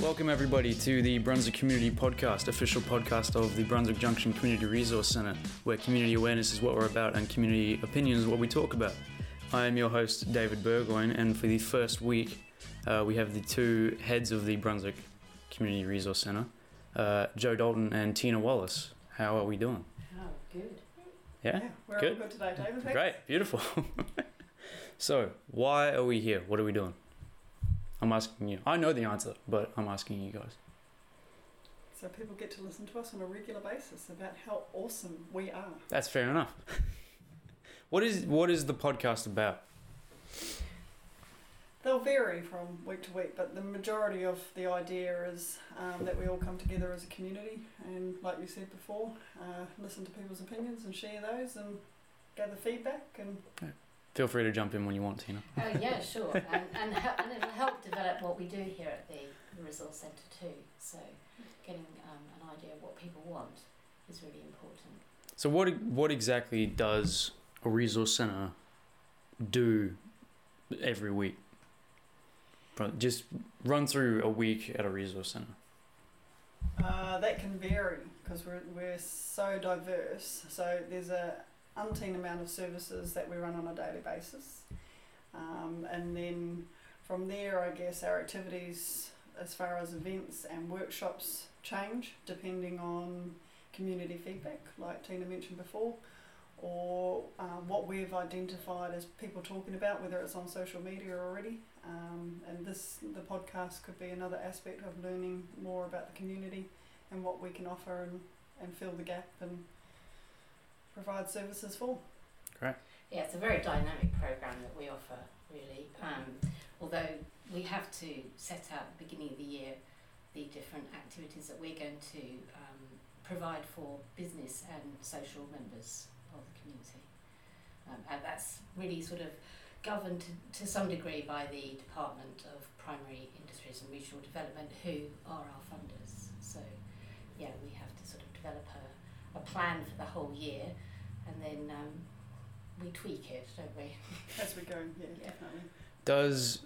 Welcome, everybody, to the Brunswick Community Podcast, official podcast of the Brunswick Junction Community Resource Centre, where community awareness is what we're about and community opinion is what we talk about. I am your host, David Burgoyne, and for the first week, uh, we have the two heads of the Brunswick Community Resource Centre, uh, Joe Dalton and Tina Wallace. How are we doing? Oh, good. Yeah? we're Good. all good today, David. Thanks. Great, beautiful. so, why are we here? What are we doing? I'm asking you. I know the answer, but I'm asking you guys. So people get to listen to us on a regular basis about how awesome we are. That's fair enough. what is what is the podcast about? They'll vary from week to week, but the majority of the idea is um, that we all come together as a community and, like you said before, uh, listen to people's opinions and share those and gather feedback and Feel free to jump in when you want, Tina. Oh, yeah, sure. And, and, and it'll help develop what we do here at the Resource Centre too. So getting um, an idea of what people want is really important. So, what what exactly does a resource center do every week? But Just run through a week at a resource center. Uh, that can vary because we're, we're so diverse. So there's a umpteen amount of services that we run on a daily basis. Um, and then from there, I guess our activities as far as events and workshops change depending on community feedback, like Tina mentioned before, or uh, what we've identified as people talking about, whether it's on social media already. Um, and this, the podcast could be another aspect of learning more about the community and what we can offer and, and fill the gap and provide services for. Correct. Yeah, it's a very dynamic program that we offer, really. Um, although we have to set out at the beginning of the year the different activities that we're going to um, provide for business and social members of the community. Um, and that's really sort of governed to, to some degree by the Department of Primary Industries and Regional Development, who are our funders. So, yeah, we have to sort of develop a, a plan for the whole year and then um, we tweak it, don't we? As we go, yeah, Yeah. definitely. Does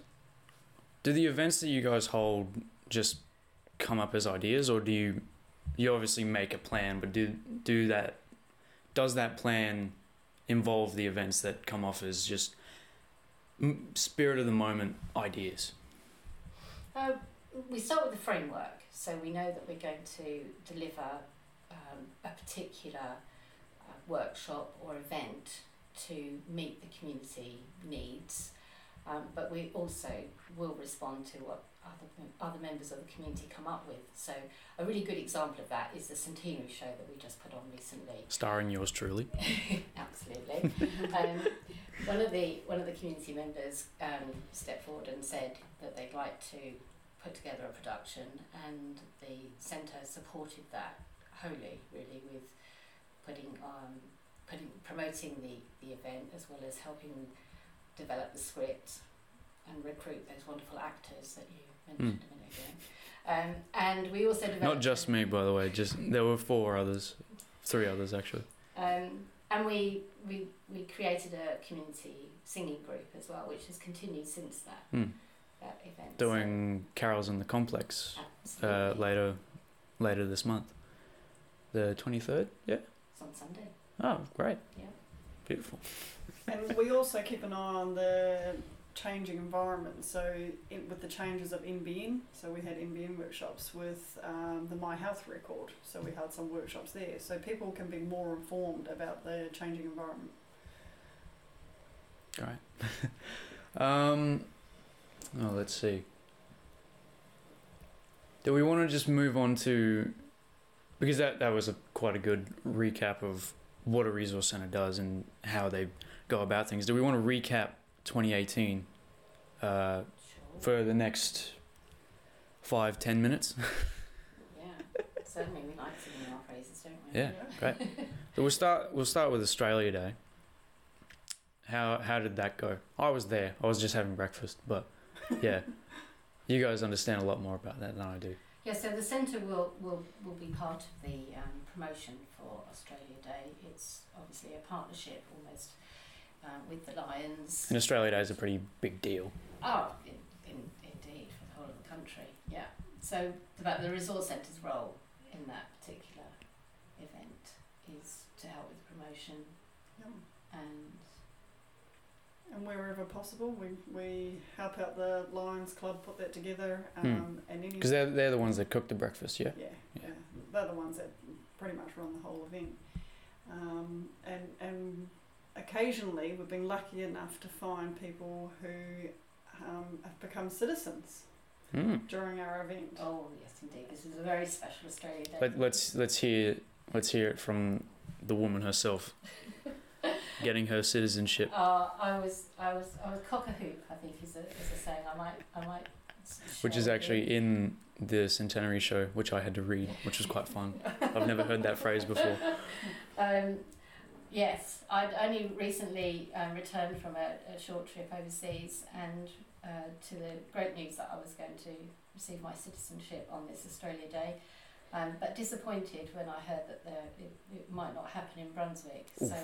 do the events that you guys hold just come up as ideas, or do you you obviously make a plan, but do do that does that plan involve the events that come off as just spirit of the moment ideas? Uh, we start with the framework, so we know that we're going to deliver um, a particular workshop or event to meet the community needs. Um, but we also will respond to what other, other members of the community come up with. So, a really good example of that is the centenary show that we just put on recently. Starring yours truly. Absolutely. um, one of the one of the community members um, stepped forward and said that they'd like to put together a production, and the centre supported that wholly, really, with putting um, putting promoting the, the event as well as helping develop the script and recruit those wonderful actors that you mentioned a minute ago. Um, and we also Not just me, by the way. Just there were four others, three others actually. Um, and we, we we created a community singing group as well, which has continued since that Hmm. that event. Doing carols in the complex uh, later later this month, the twenty third. Yeah. It's on Sunday. Oh, great. Yeah. Beautiful. And we also keep an eye on the changing environment. So, in, with the changes of NBN, so we had NBN workshops with um, the My Health record. So, we had some workshops there. So, people can be more informed about the changing environment. Great. um, oh, let's see. Do we want to just move on to because that that was a quite a good recap of what a resource center does and how they go about things. Do we want to recap 2018 uh, for the next five ten minutes? yeah. Certainly, we like singing our praises, don't we? Yeah. Great. So we'll start. We'll start with Australia Day. How how did that go? I was there. I was just having breakfast, but yeah, you guys understand a lot more about that than I do. Yeah, so the centre will, will, will be part of the um, promotion for Australia Day. It's obviously a partnership almost um, with the Lions. And Australia Day is a pretty big deal. Oh, in, in, indeed, for the whole of the country, yeah. So so about the resource centre's role in that particular event is to help with promotion Yep. and And wherever possible, we, we help out the Lions Club put that together. Um, Hmm. And Because they're, they're the ones that cook the breakfast, yeah? yeah, Yeah. yeah, they're the ones that pretty much run the whole event. Um, and and occasionally we've been lucky enough to find people who um, have become citizens Mm. during our event. oh yes indeed this is a very special Australia Day. Let, let's let's hear let's hear it from the woman herself, getting her citizenship. Uh, I was I was I was cock a hoop I think is a, is a saying I might I might which is actually you. in the centenary show, which I had to read, which was quite fun. I've never heard that phrase before. Um, yes, I'd only recently um, returned from a, a short trip overseas and uh, to the great news that I was going to receive my citizenship on this Australia Day. Um, but disappointed when I heard that there, it, it might not happen in Brunswick. Oof. So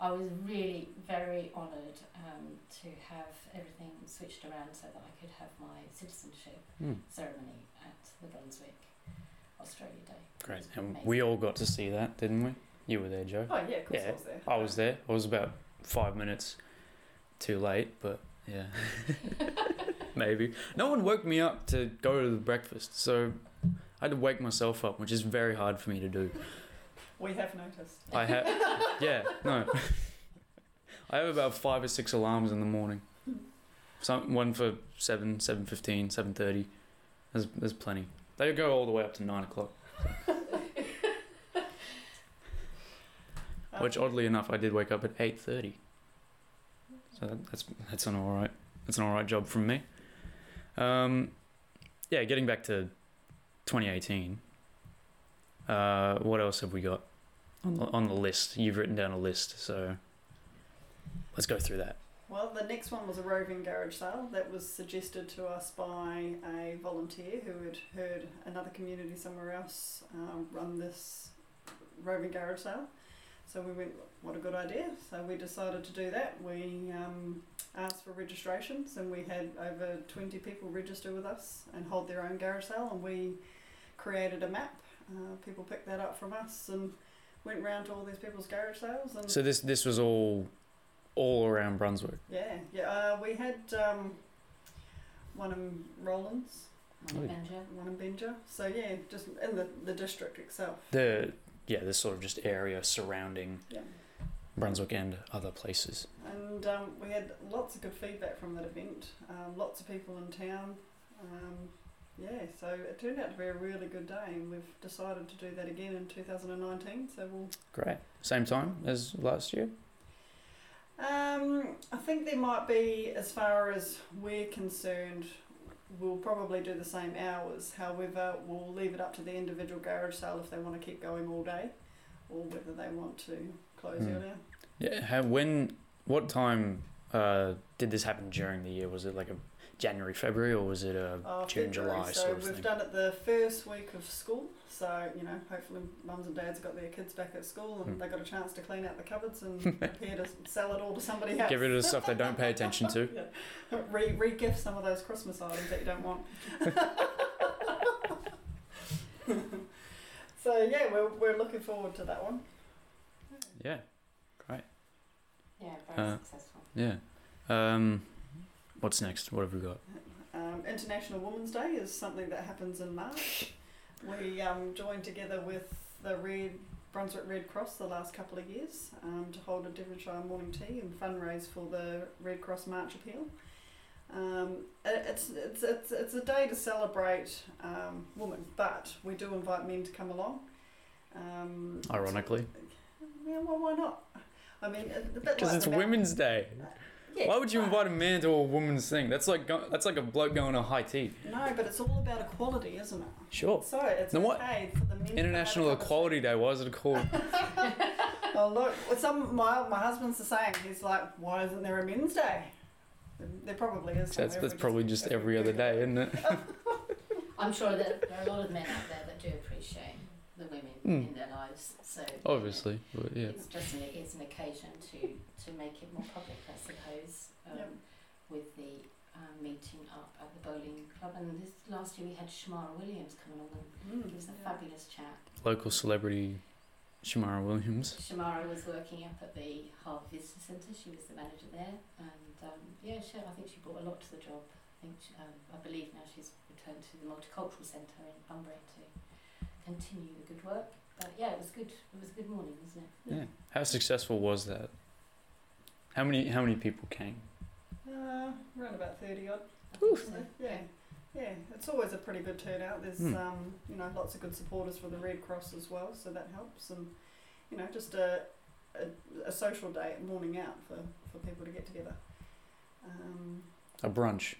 I was really very honoured um, to have everything switched around so that I could have my citizenship Mm. ceremony at the Brunswick Australia Day. Great, and amazing. we all got to see that, didn't we? You were there, Joe. Oh yeah, of course Yeah, I was there. I was there. I was about five minutes too late, but yeah, maybe. No one woke me up to go to the breakfast, so I had to wake myself up, which is very hard for me to do. We have noticed. I have, yeah, no. I have about five or six alarms in the morning. Some one for seven, seven fifteen, seven thirty. There's there's plenty. They go all the way up to nine o'clock. Which oddly enough, I did wake up at eight thirty. So that, that's that's an all right. That's an all right job from me. Um, yeah, getting back to 2018. Uh, what else have we got on the, on the list? You've written down a list, so let's go through that. Well, the next one was a roving garage sale that was suggested to us by a volunteer who had heard another community somewhere else um, run this roving garage sale. So we went, what a good idea. So we decided to do that. We um, asked for registrations and we had over 20 people register with us and hold their own garage sale and we created a map. Uh, people picked that up from us and went round to all these people's garage sales and So this this was all all around Brunswick. yeah, yeah. Uh, we had um, one in Roelands, Oh, yeah. Benger. one in Benger. So yeah, just in the, the district itself. The yeah, the sort of just area surrounding Yeah. Brunswick and other places. And um, we had lots of good feedback from that event. Um, lots of people in town. Um, yeah, so it turned out to be a really good day, and we've decided to do that again in 2019. So we'll. Great. Same time as last year. Um, I think there might be, as far as we're concerned, we'll probably do the same hours. However, we'll leave it up to the individual garage sale if they want to keep going all day, or whether they want to close Hmm. earlier. Yeah. How, when? What time uh, did this happen during the year? Was it like a January, February, or was it a Oh, June, February. July So sort of we've thing? done it the first week of school. So you know, hopefully, mums and dads got their kids back at school and Hmm. they got a chance to clean out the cupboards and prepare to sell it all to somebody else. Get rid of the stuff they don't pay attention to. Re re-gift some of those Christmas items that you don't want. so yeah, we're we're looking forward to that one. Yeah. Great. Yeah, very Uh, successful. Yeah. Um, what's next? What have we got? Um, International Women's Day is something that happens in March. We um, joined together with the Red Brunswick Red Cross the last couple of years um, to hold a Devonshire morning tea and fundraise for the Red Cross March Appeal. Um, it's, it's, it's, it's a day to celebrate um, women, but we do invite men to come along. Um, Ironically, yeah, well, why not? I mean, a, a bit because like it's Women's Day. Yeah, Why would you right. invite a man to a woman's thing? That's like go- that's like a bloke going to high tea. No, but it's all about equality, isn't it? Sure. So it's Then what- okay for the men. International out and have a Equality Day. Why is it called? Oh look, well, some um, my my husband's the same. He's like, why isn't there a men's day? There probably is. That's that's We probably just if every other day, isn't it? I'm sure that there are a lot of men out there that do appreciate the women Mm. in their lives. So you know, Obviously, but yeah. it's just an, it's an occasion to, to make it more public, I suppose, um, Yep. with the um, meeting up at the bowling club. And this last year we had Shamara Williams come along and Mm, give us a yeah. fabulous chat. Local celebrity Shamara Williams. Shamara was working up at the Harvey Visitor Centre. She was the manager there, and um, yeah, she, I think she brought a lot to the job. I think she, um, I believe now she's returned to the Multicultural Centre in Bunbury to continue the good work. But yeah, it was good. It was a good morning, wasn't it? Yeah. How successful was that? How many how many people came? Uh, around about 30 odd. I Oof. so. Yeah. Yeah, it's always a pretty good turnout. There's, Hmm. um, you know, lots of good supporters for the Red Cross as well, so that helps. And, you know, just a, a, a social day, morning out for, for people to get together. Um, A brunch,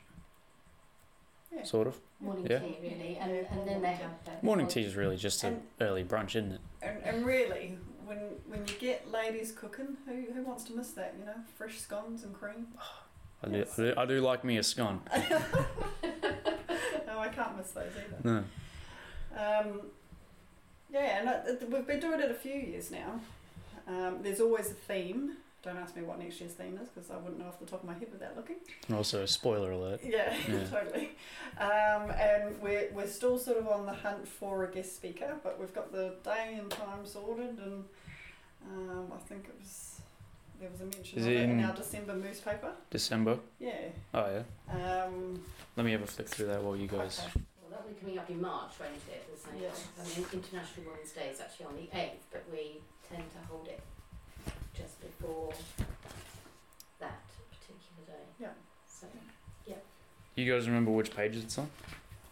yeah. sort of. Morning Yeah. tea, really, and, and then morning they tea. have the Morning tea is really just an early brunch, isn't it? And, and really, when when you get ladies cooking, who, who wants to miss that, you know? Fresh scones and cream. I do, I do, I do like me a scone. no, I can't miss those either. No. Um, yeah, and uh, we've been doing it a few years now. Um, there's always a theme. Don't ask me what next year's theme is because I wouldn't know off the top of my head without looking. And also, spoiler alert. Yeah, Yeah. totally. Um, and we're, we're still sort of on the hunt for a guest speaker, but we've got the day and time sorted, and um, I think it was there was a mention Is of it it in in- our December newspaper. December. Yeah. Oh yeah. Um, Let me have a flick through that while you guys. okay. Well, that'll be coming up in March, won't it? The same. Yes. I mean, International Women's Day is actually on the 8th, but we tend to hold it just before that particular day. Yeah. So, You guys remember which pages it's on?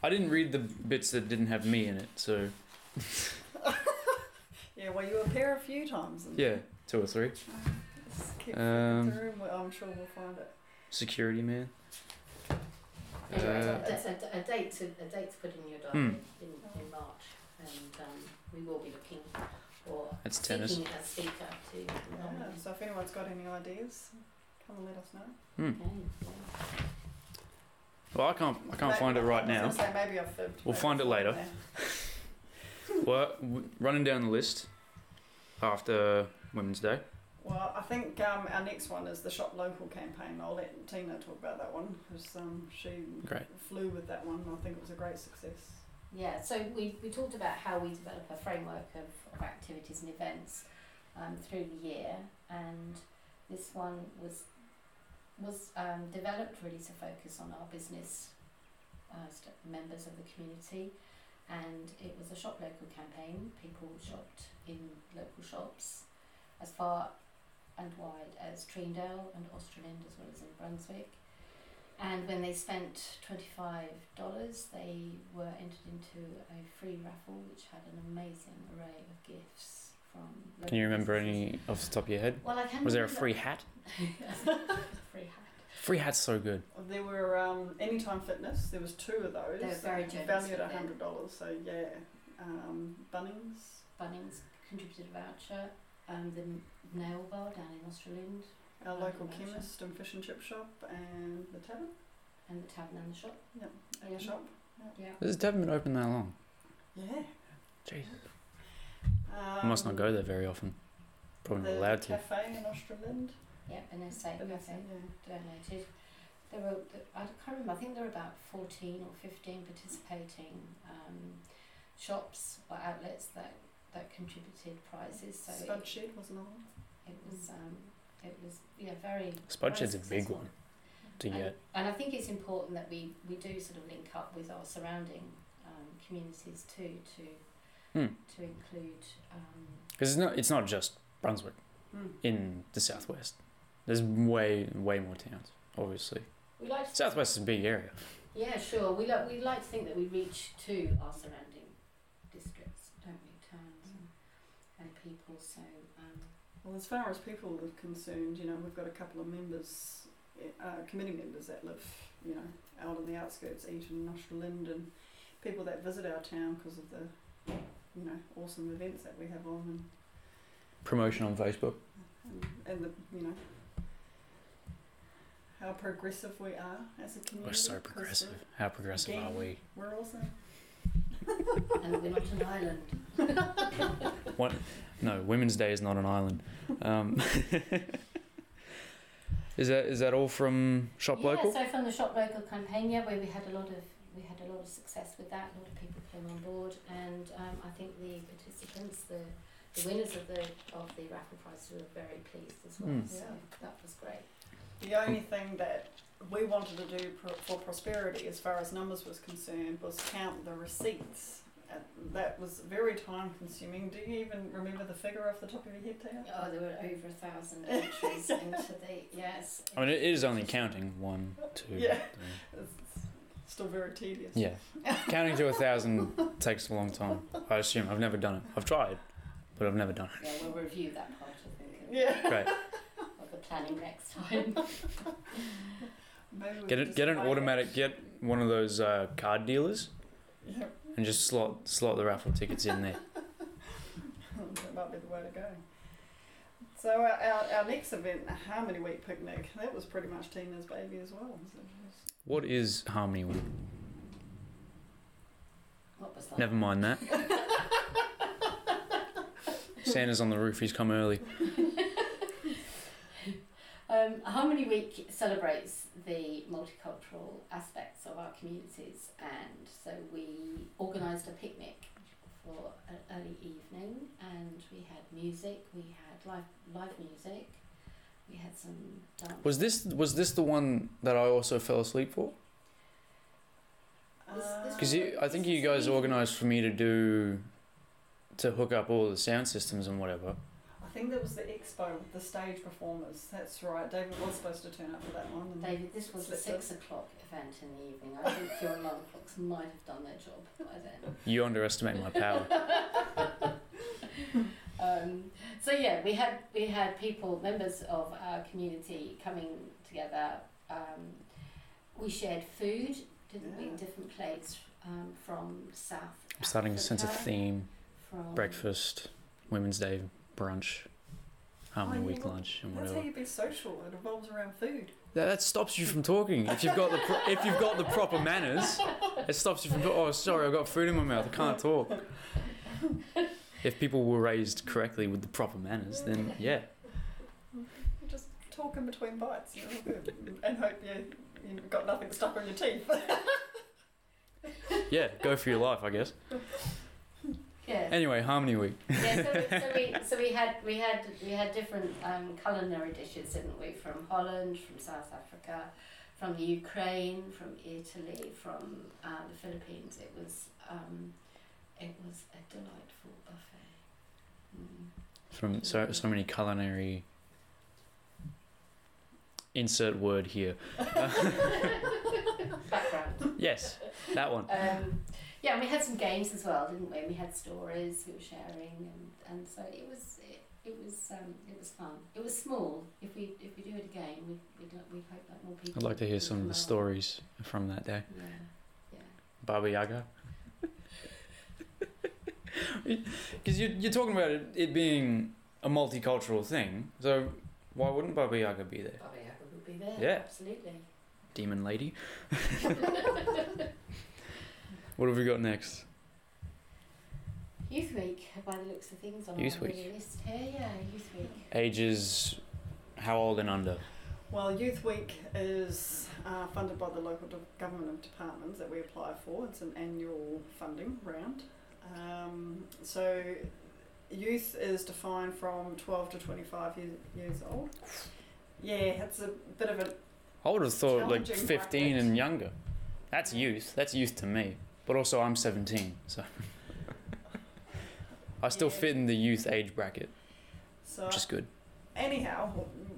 I didn't read the bits that didn't have me in it, so Yeah, well, you appear a few times. Yeah, two or three. Just Um, flicking through and we- I'm sure we'll find it. Security man. anyway, Uh, a, a, a date to a date to put in your diary Hmm. in, in March, and um, we will be looking for That's tennis. seeking a speaker to Yeah, so if anyone's got any ideas, come and let us know. Hmm. Okay. Well, I can't. I can't Maybe- find it right I was now. gonna say maybe I've fibbed. We'll Maybe find it later. there. Well, w- running down the list after Women's Day. Well, I think um, our next one is the Shop Local campaign. I'll let Tina talk about that one because um, she Great. flew with that one. I think it was a great success. Yeah, so we, we talked about how we develop a framework of, of activities and events um, through the year, and this one was was um, developed really to focus on our business uh, st- members of the community, and it was a shop local campaign. People shopped in local shops as far and wide as Treendale and Australind, as well as in Brunswick. And when they spent $25, they were entered into a free raffle which had an amazing array of gifts from. Can you remember businesses. any off the top of your head? Well, I can. Was there a free hat? free hat. Free hat's so good. There were um, Anytime Fitness. There was two of those. They were very generous Valued with at hundred dollars. So yeah, um, Bunnings. Bunnings contributed a voucher. Um, the nail bar down in Australind Our Valued local voucher. chemist and fish and chip shop, and the tavern and the tavern and the shop. and Yeah. the shop. Yeah. Has the tavern been open that long? Yeah. Jesus. Um, I must not go there very often. Probably the not allowed to. cafe in Australind. Yeah, and SA Vanessa, Cafe yeah. donated. There were, I can't remember, I think there were about 14 or 15 participating um, shops or outlets that, that contributed prizes. So Spud it, Shed was another one. it was, um, it was yeah, very. A big one to And, get. and I think it's important that we, we do sort of link up with our surrounding um, communities too to Hmm. to include. Um, Because it's not. It's not just Brunswick Hmm. in the southwest. There's way way more towns. Obviously, we like southwest is a big area. Yeah, sure. We like we like to think that we reach to our surrounding districts, don't we, towns and, and people. So um, Well, as far as people are concerned, you know, we've got a couple of members, uh, committee members that live, you know, out on the outskirts, Eaton and and people that visit our town because of the, you know, awesome events that we have on, Promotion on Facebook. and, and, and the, you know, how progressive we are as a community. We're so progressive. How progressive are we? We're, we're awesome. And we're not an island. What? No, Women's Day is not an island. Um, Is that is that all from Shop yeah, Local? so from the Shop Local campaign, yeah, where we had a lot of we had a lot of success with that. A lot of people came on board, and um, I think the participants, the, the winners of the of the raffle prize, were very pleased as well. Hmm. So Yeah. that was great. The only thing that we wanted to do pro- for prosperity, as far as numbers was concerned, was count the receipts. And that was very time consuming. Do you even remember the figure off the top of your head, Tia? Oh, there were over a thousand entries into the yes. I mean, it is only counting one, two, Yeah. three. It's still very tedious. Yeah, counting to a thousand takes a long time. I assume I've never done it. I've tried, but I've never done it. Yeah, we'll review that part. I think Yeah. Great. of the planning next time. Get it. Get an automatic. Get one of those uh, card dealers and just slot slot the raffle tickets in there. that might be the way to go. So our, our, our next event, a Harmony Week picnic, that was pretty much Tina's baby as well. So was- What is Harmony Week? What was that? Never mind that. Santa's on the roof. He's come early. Um, Harmony Week celebrates the multicultural aspects of our communities, and so we organised a picnic for an early evening, and we had music, we had live live music, we had some dance. Was this was this the one that I also fell asleep for? This- this Because was- I think you guys organised for me to do to hook up all the sound systems and whatever. I think that was the expo with the stage performers. That's right. David was supposed to turn up for that one. David, this was a Slipped six o'clock event in the evening. I think your alarm clocks might have done their job by then. You underestimate my power. Um, so yeah, we had we had people, members of our community, coming together. Um, we shared food, didn't we, in different plates um, from South. I'm starting to sense a theme: From breakfast, Women's Day brunch, Harmony Oh, yeah, Week lunch, and whatever. That's how you be social. It revolves around food. That, that stops you from talking. If you've got the pro- if you've got the proper manners, it stops you from. Oh, sorry, I've got food in my mouth. I can't talk. If people were raised correctly with the proper manners, then yeah, just talk in between bites, you know, and hope you you've got nothing stuck on your teeth. yeah, go for your life, I guess. Anyway, Harmony Week. yeah, so, we- so we so we had we had we had different um, culinary dishes, didn't we? From Holland, from South Africa, from the Ukraine, from Italy, from uh, the Philippines. It was um, it was a delightful buffet. Mm. From so so many culinary. Insert word here. Background. Yes, that one. Um, yeah, and we had some games as well, didn't we? And We had stories we were sharing, and, and so it was it, it was um, it was fun. It was small. If we if we do it again, we we we hope that more people. I'd like to hear some of the along. stories from that day. Yeah, yeah. Baba Yaga. Because you're, you're talking about it, it being a multicultural thing, so why wouldn't Baba Yaga be there? Baba Yaga would be there. Yeah. absolutely. Demon lady. what have we got next? Youth Week, by the looks of things on Youth our Week. list here. Yeah, Youth Week. Ages, how old and under? Well, Youth Week is uh, funded by the local de- government departments that we apply for. It's an annual funding round. Um, so, youth is defined from 12 to 25 years, years old. Yeah, it's a bit of a I would have thought like Challenging 15 bracket. and younger. That's youth. That's youth to me. But also, I'm 17, so. I still Yeah. fit in the youth age bracket, so. which is good. Anyhow,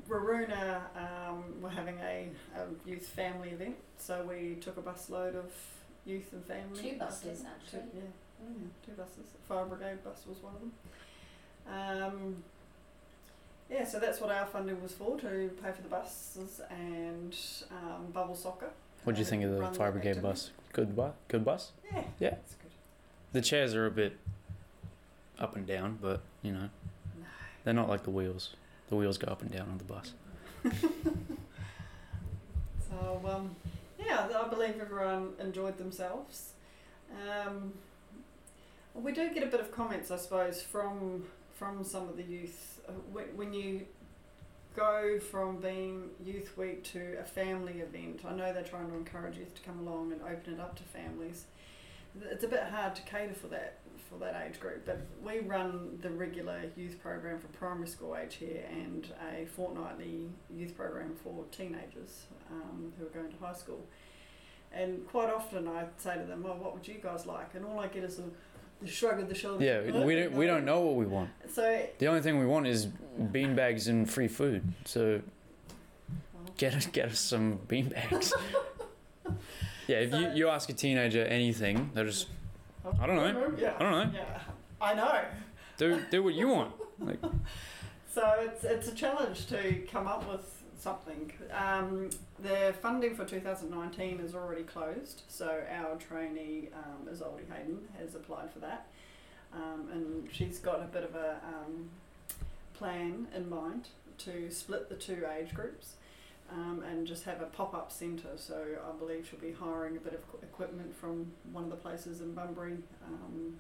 Waroona um, were having a, a youth family event, so we took a busload of youth and family. Two buses, Two- actually. yeah, Mm. two buses. Fire brigade bus was one of them. Um, yeah, so that's what our funding was for to pay for the buses and um, bubble soccer. What do you think of the fire brigade bus? Good bus? Good bus? Yeah, Yeah. that's good. The chairs are a bit up and down, but you know, No. they're not like the wheels. The wheels go up and down on the bus. So um, yeah, I believe everyone enjoyed themselves. Um, we do get a bit of comments, I suppose, from from some of the youth uh, when, when you go from being Youth Week to a family event. I know they're trying to encourage youth to come along and open it up to families. It's a bit hard to cater for that for that age group, but we run the regular youth program for primary school age here and a fortnightly youth program for teenagers um, who are going to high school. And quite often I say to them, "Well, what would you guys like?" And all I get is a the shrug of the shoulders. Yeah, we don't we don't know what we want. So The only thing we want is beanbags and free food. So get us get us some beanbags. yeah, if you, you ask a teenager anything, they're just oh, I don't know. Yeah. I don't know. Yeah, I know. do do what you want. Like So it's it's a challenge to come up with something. Um, the funding for 2019 is already closed, so our trainee um, Isolde Hayden has applied for that, um, and she's got a bit of a um, plan in mind to split the two age groups. Um, and just have a pop-up centre. So I believe she'll be hiring a bit of equipment from one of the places in Bunbury, um,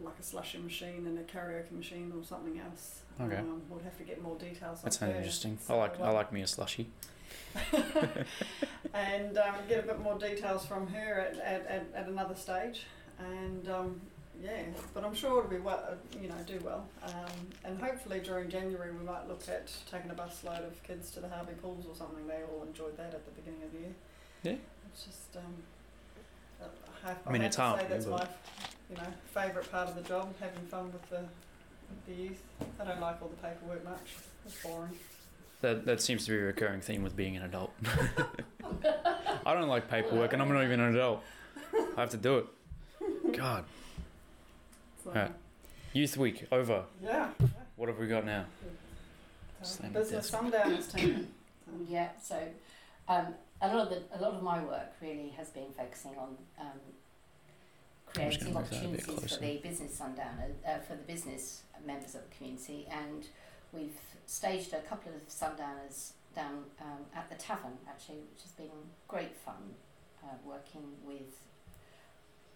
like a slushy machine and a karaoke machine or something else. Okay. Um, we'll have to get more details. that sounds interesting. I So, like I um, like me a slushy. and um, get a bit more details from her at, at, at, at another stage. And um, yeah, but I'm sure it'll be well, you know, do well. Um, and hopefully during January we might look at taking a bus load of kids to the Harvey Pools or something. They all enjoyed that at the beginning of the year. Yeah. It's just um, I, I mean, it's to hard, say that's you know favourite part of the job, having fun with the with the youth. I don't like all the paperwork much. It's boring. That that seems to be a recurring theme with being an adult. I don't like paperwork, and I'm not even an adult. I have to do it. God, So, Right. Youth Week over. Yeah. What have we got now? So, business desk. sundowners team. Yeah, so um, a lot of the, a lot of my work really has been focusing on um, I'm just creating gonna move that a bit opportunities for the business sundowner, uh, for the business members of the community, and we've staged a couple of sundowners down um, at the tavern actually, which has been great fun uh, working with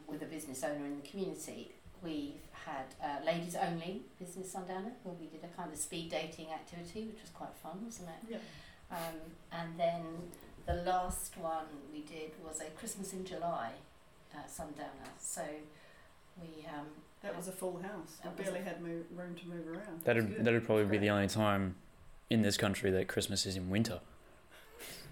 with a business owner in the community. We've had uh, ladies only business sundowner where we did a kind of speed dating activity, which was quite fun, wasn't it? Yeah. Um, and then the last one we did was a Christmas in July uh, sundowner. So we um, That was a full house. We barely a- had move, room to move around. That'd that'd probably be the only time in this country that Christmas is in winter.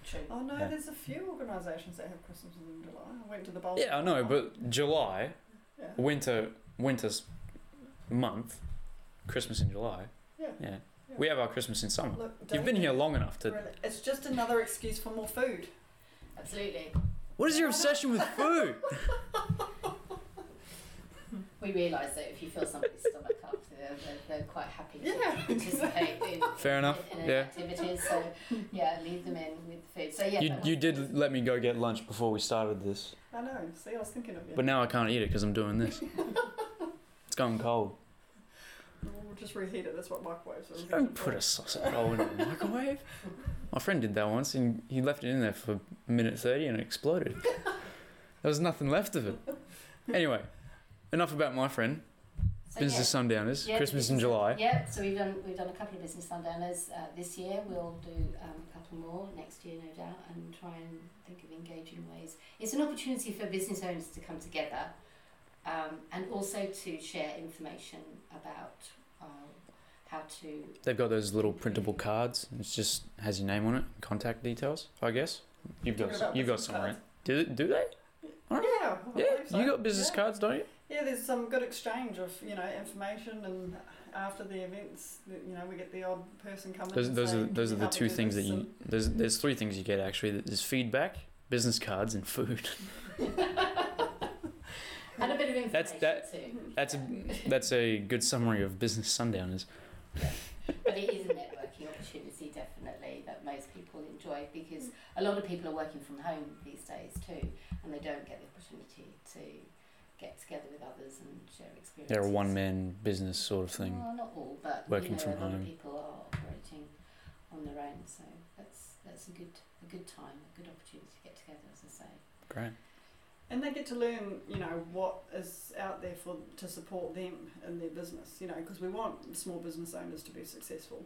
true. Oh no, Yeah. there's a few organisations that have Christmas in July. I went to the bowl. Yeah, I know, but July, yeah. winter, winter's month, Christmas in July. Yeah. Yeah, we have our Christmas in summer. Look, You've been here long enough to. really, It's just another excuse for more food. Absolutely. What is your obsession with food? We realise that if you fill somebody's stomach up, they're, they're, they're quite happy to Yeah, participate in, Fair enough. in, in Yeah. activities. So yeah, leave them in with the food. So yeah, You you was- did let me go get lunch before we started this, I know. See, I was thinking of you. but now I can't eat it because I'm doing this. It's going cold. We'll just reheat it. That's what microwaves are. Don't put a sausage roll in a microwave. My friend did that once, and he left it in there for a minute thirty, and it exploded. There was nothing left of it. Anyway, enough about my friend. so, Business yeah. sundowners. Yeah, Christmas in July. Yeah, so we've done we've done a couple of business sundowners uh, this year. We'll do um, a couple more next year, no doubt, and try and think of engaging ways. It's an opportunity for business owners to come together, um, and also to share information about uh, how to. They've got those little printable cards. It just has your name on it, contact details. I guess you've got you've got business some, right? Do do they? Yeah. I Yeah, so. you got business yeah. cards, don't you? Yeah, there's some good exchange of you know information, and after the events, you know, we get the odd person coming. Those and those are those are the two things that you. And- There's there's three things you get actually. There's feedback, business cards, and food. And a bit of information That's- that- too. That's a that's a good summary of business sundowners. But it is a networking opportunity, definitely, that most people enjoy because a lot of people are working from home these days too, and they don't get the opportunity to get together with others and share experiences. They're a one man business sort of thing. Well, not all, but Working you know, from a lot home. of people are operating on their own, so that's that's a good a good time, a good opportunity to get together, as I say. Great. And they get to learn, you know, what is out there for to support them in their business, you know, because we want small business owners to be successful.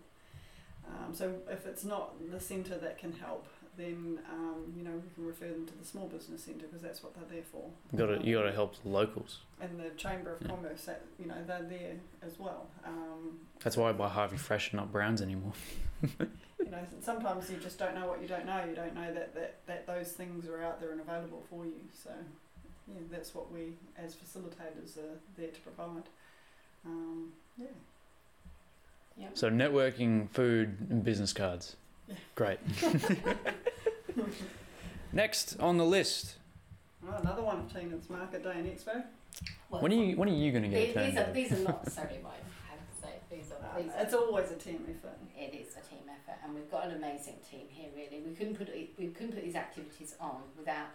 Um, so if it's not the centre that can help, then um, you know we can refer them to the small business centre because that's what they're there for. You got to you got to help the locals. And the Chamber of Yeah. Commerce, that, you know, they're there as well. Um, That's why I buy Harvey Fresh and not Browns anymore. you know, sometimes you just don't know what you don't know. You don't know that, that, that those things are out there and available for you. So, yeah, that's what we as facilitators are there to provide. Um, yeah. Yeah. So networking, food, and business cards. Yeah. Great. Next on the list. Oh, another one of Tina's Market Day and Expo. Well, When are you when are you going to These, get these, turned? are, these are not necessarily mine, I have to say. These are, these are, it's always a team effort. it is a team effort, and we've got an amazing team here. Really, we couldn't put we couldn't put these activities on without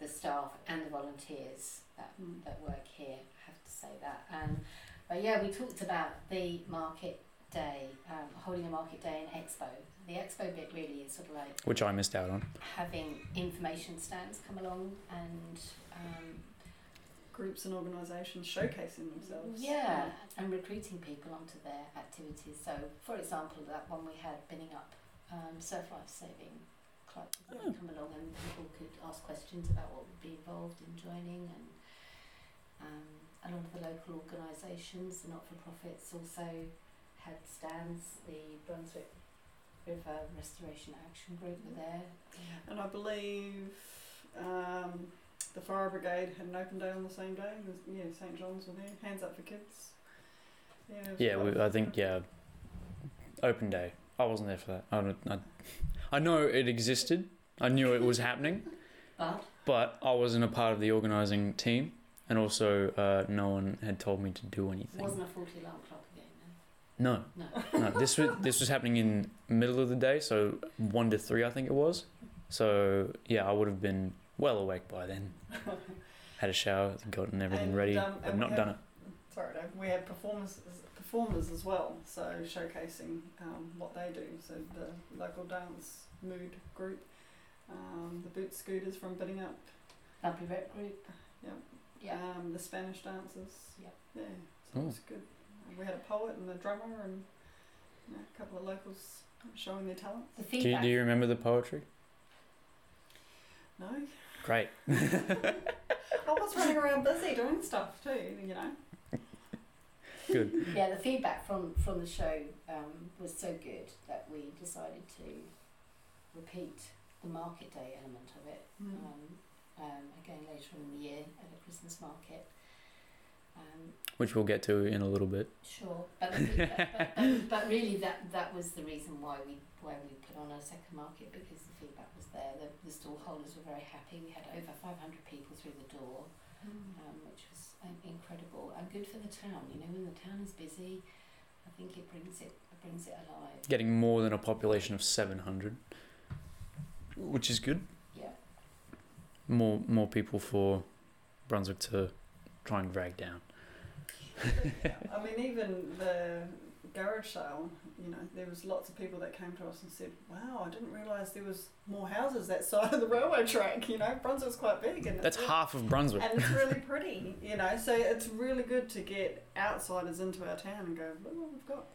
the staff and the volunteers that Mm. that work here. I have to say that. And but yeah, we talked about the market day, um, holding a market day and expo. The expo bit really is sort of like Which I missed out on. having information stands come along and um, Groups and organisations showcasing themselves. Yeah, and recruiting people onto their activities. So, for example, that one we had Binningup um, surf life saving club would Oh. come along and people could ask questions about what would be involved in joining and um, a lot of the local organisations, the not for profits also had stands. The Brunswick River Restoration Action Group were there. And I believe um, the Fire Brigade had an open day on the same day. There's- Yeah, St John's were there. Hands up for kids. Yeah, Yeah, we, I think yeah. Open day. I wasn't there for that. I don't. I, I know it existed. I knew it was happening, But but I wasn't a part of the organising team, and also uh, no one had told me to do anything. it anything. wasn't a 40 alarm clock again. No, No. no. This was this was happening in middle of the day, so one to three, I think it was. So yeah, I would have been well awake by then. Had a shower, gotten everything And, ready, um, but and not we done it. Sorry, Dave. We had performers performers as well, so showcasing um, what they do. So the local dance mood group, um, the boot scooters from Binningup, Bumpy Rep Group. Yep. Yeah. um, the Spanish dancers. Yep. Yeah, so Oh. it's good. We had a poet and a drummer and you know, a couple of locals showing their talents. The Do you, do you remember the poetry? No, Great. I was running around busy doing stuff too. You know. Good. yeah, the feedback from, from the show um, was so good that we decided to repeat the market day element of it Mm. um, um, again later in the year at a Christmas market. Um, Which we'll get to in a little bit. Sure, but, the, but, but, but, but really that that was the reason why we why we put on a second market because the feedback was there. The, the stall holders were very happy. We had over 500 people through the door, um, which was um, incredible and good for the town. You know, when the town is busy, I think it brings it it brings it alive. Getting more than a population of 700, which is good. Yeah, More more people for Brunswick to try and drag down. I mean, even the garage sale, you know, there was lots of people that came to us and said, "Wow, I didn't realise there was more houses that side of the railway track." You know, Brunswick's quite big, and That's half of Brunswick. and it's really pretty. You know, so it's really good to get outsiders into our town and go, "Look what we've got."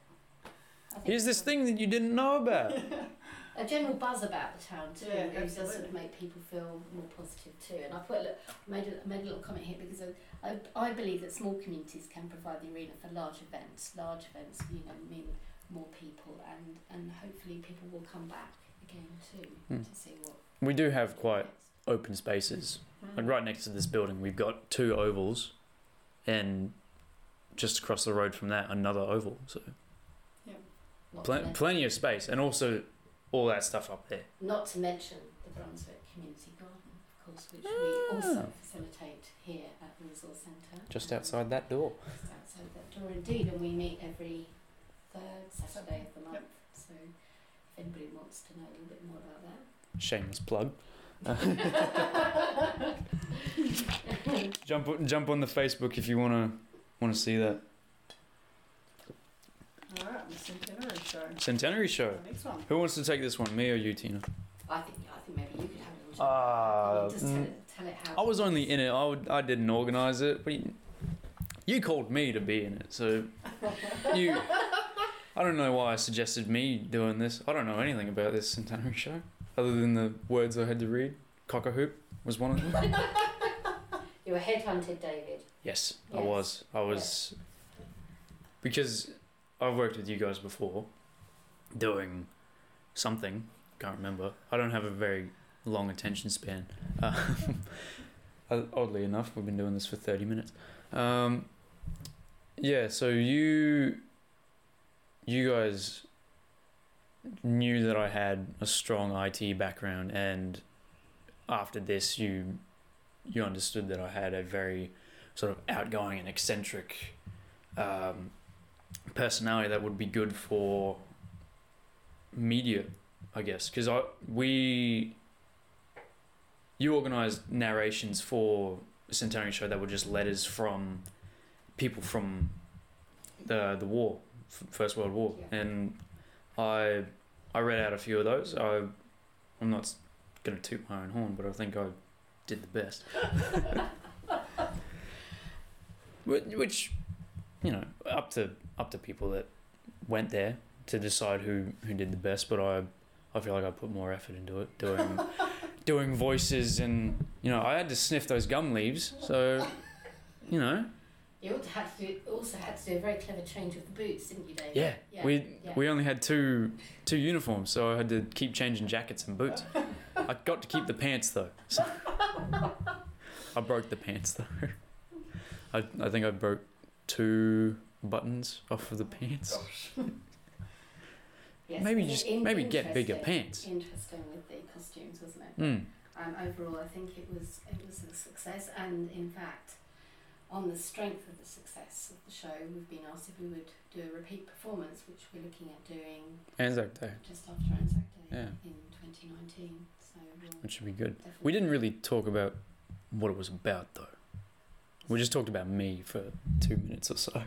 Here's this thing that you didn't know about. a general buzz about the town too. Yeah, it does sort of make people feel more positive too. And I put a li- made a, made a little comment here because I, I, I believe that small communities can provide the arena for large events. Large events, you know, mean more people, and and hopefully people will come back again too Hmm. to see what. We do have quite open spaces. Mm. Like right next to this building, we've got two ovals, and just across the road from that, another oval. So what pl- plenty of space, and also all that stuff up there. Not to mention the Brunswick Community Garden, of course, which we Ah. also facilitate here at the Resource Centre. Just outside that door. Just outside that door, indeed, and we meet every third Saturday of the month. Yep. So, if anybody wants to know a little bit more about that, Shameless plug. Jump jump on the Facebook if you wanna wanna see that All right, the centenary show. centenary show. Next one. Who wants to take this one, me or you, Tina? I think I think maybe you could have a little. Uh, it. just tell mm, it, tell it how. I was only in it. I would, I didn't organise it, but you, you called me to be in it, so you. I don't know why I suggested me doing this. I don't know anything about this centenary show other than the words I had to read. Cock a hoop was one of them. You were headhunted, David. yes, I was. I was because I've worked with you guys before, doing something. Can't remember. I don't have a very long attention span. Um, oddly enough, we've been doing this for thirty minutes. Um, yeah, so you you guys knew that I had a strong IT background and after this you you understood that I had a very sort of outgoing and eccentric um, personality that would be good for media, I guess, because I we you organised narrations for the Centenary Show that were just letters from people from the the war, First World War, Yeah. and I I read out a few of those. I I'm not gonna toot my own horn, but I think I did the best. Which, you know, up to up to people that went there to decide who who did the best. But I I feel like I put more effort into it, doing doing voices and you know I had to sniff those gum leaves, so you know You also had to do, also had to do a very clever change of the boots, didn't you, David? yeah, Yeah. we yeah. we only had two two uniforms, so I had to keep changing jackets and boots. I got to keep the pants though. So I broke the pants though. I I think I broke two buttons off of the pants. Yes, maybe just in- maybe get bigger pants. Interesting with the costumes, wasn't it? Mm. Um, overall, I think it was it was a success, and in fact, on the strength of the success of the show, we've been asked if we would do a repeat performance, which we're looking at doing Anzac Day, just after Anzac Day Yeah. in 2019. So we'll which should be good. We didn't really talk about what it was about though. We just talked about me for two minutes or so.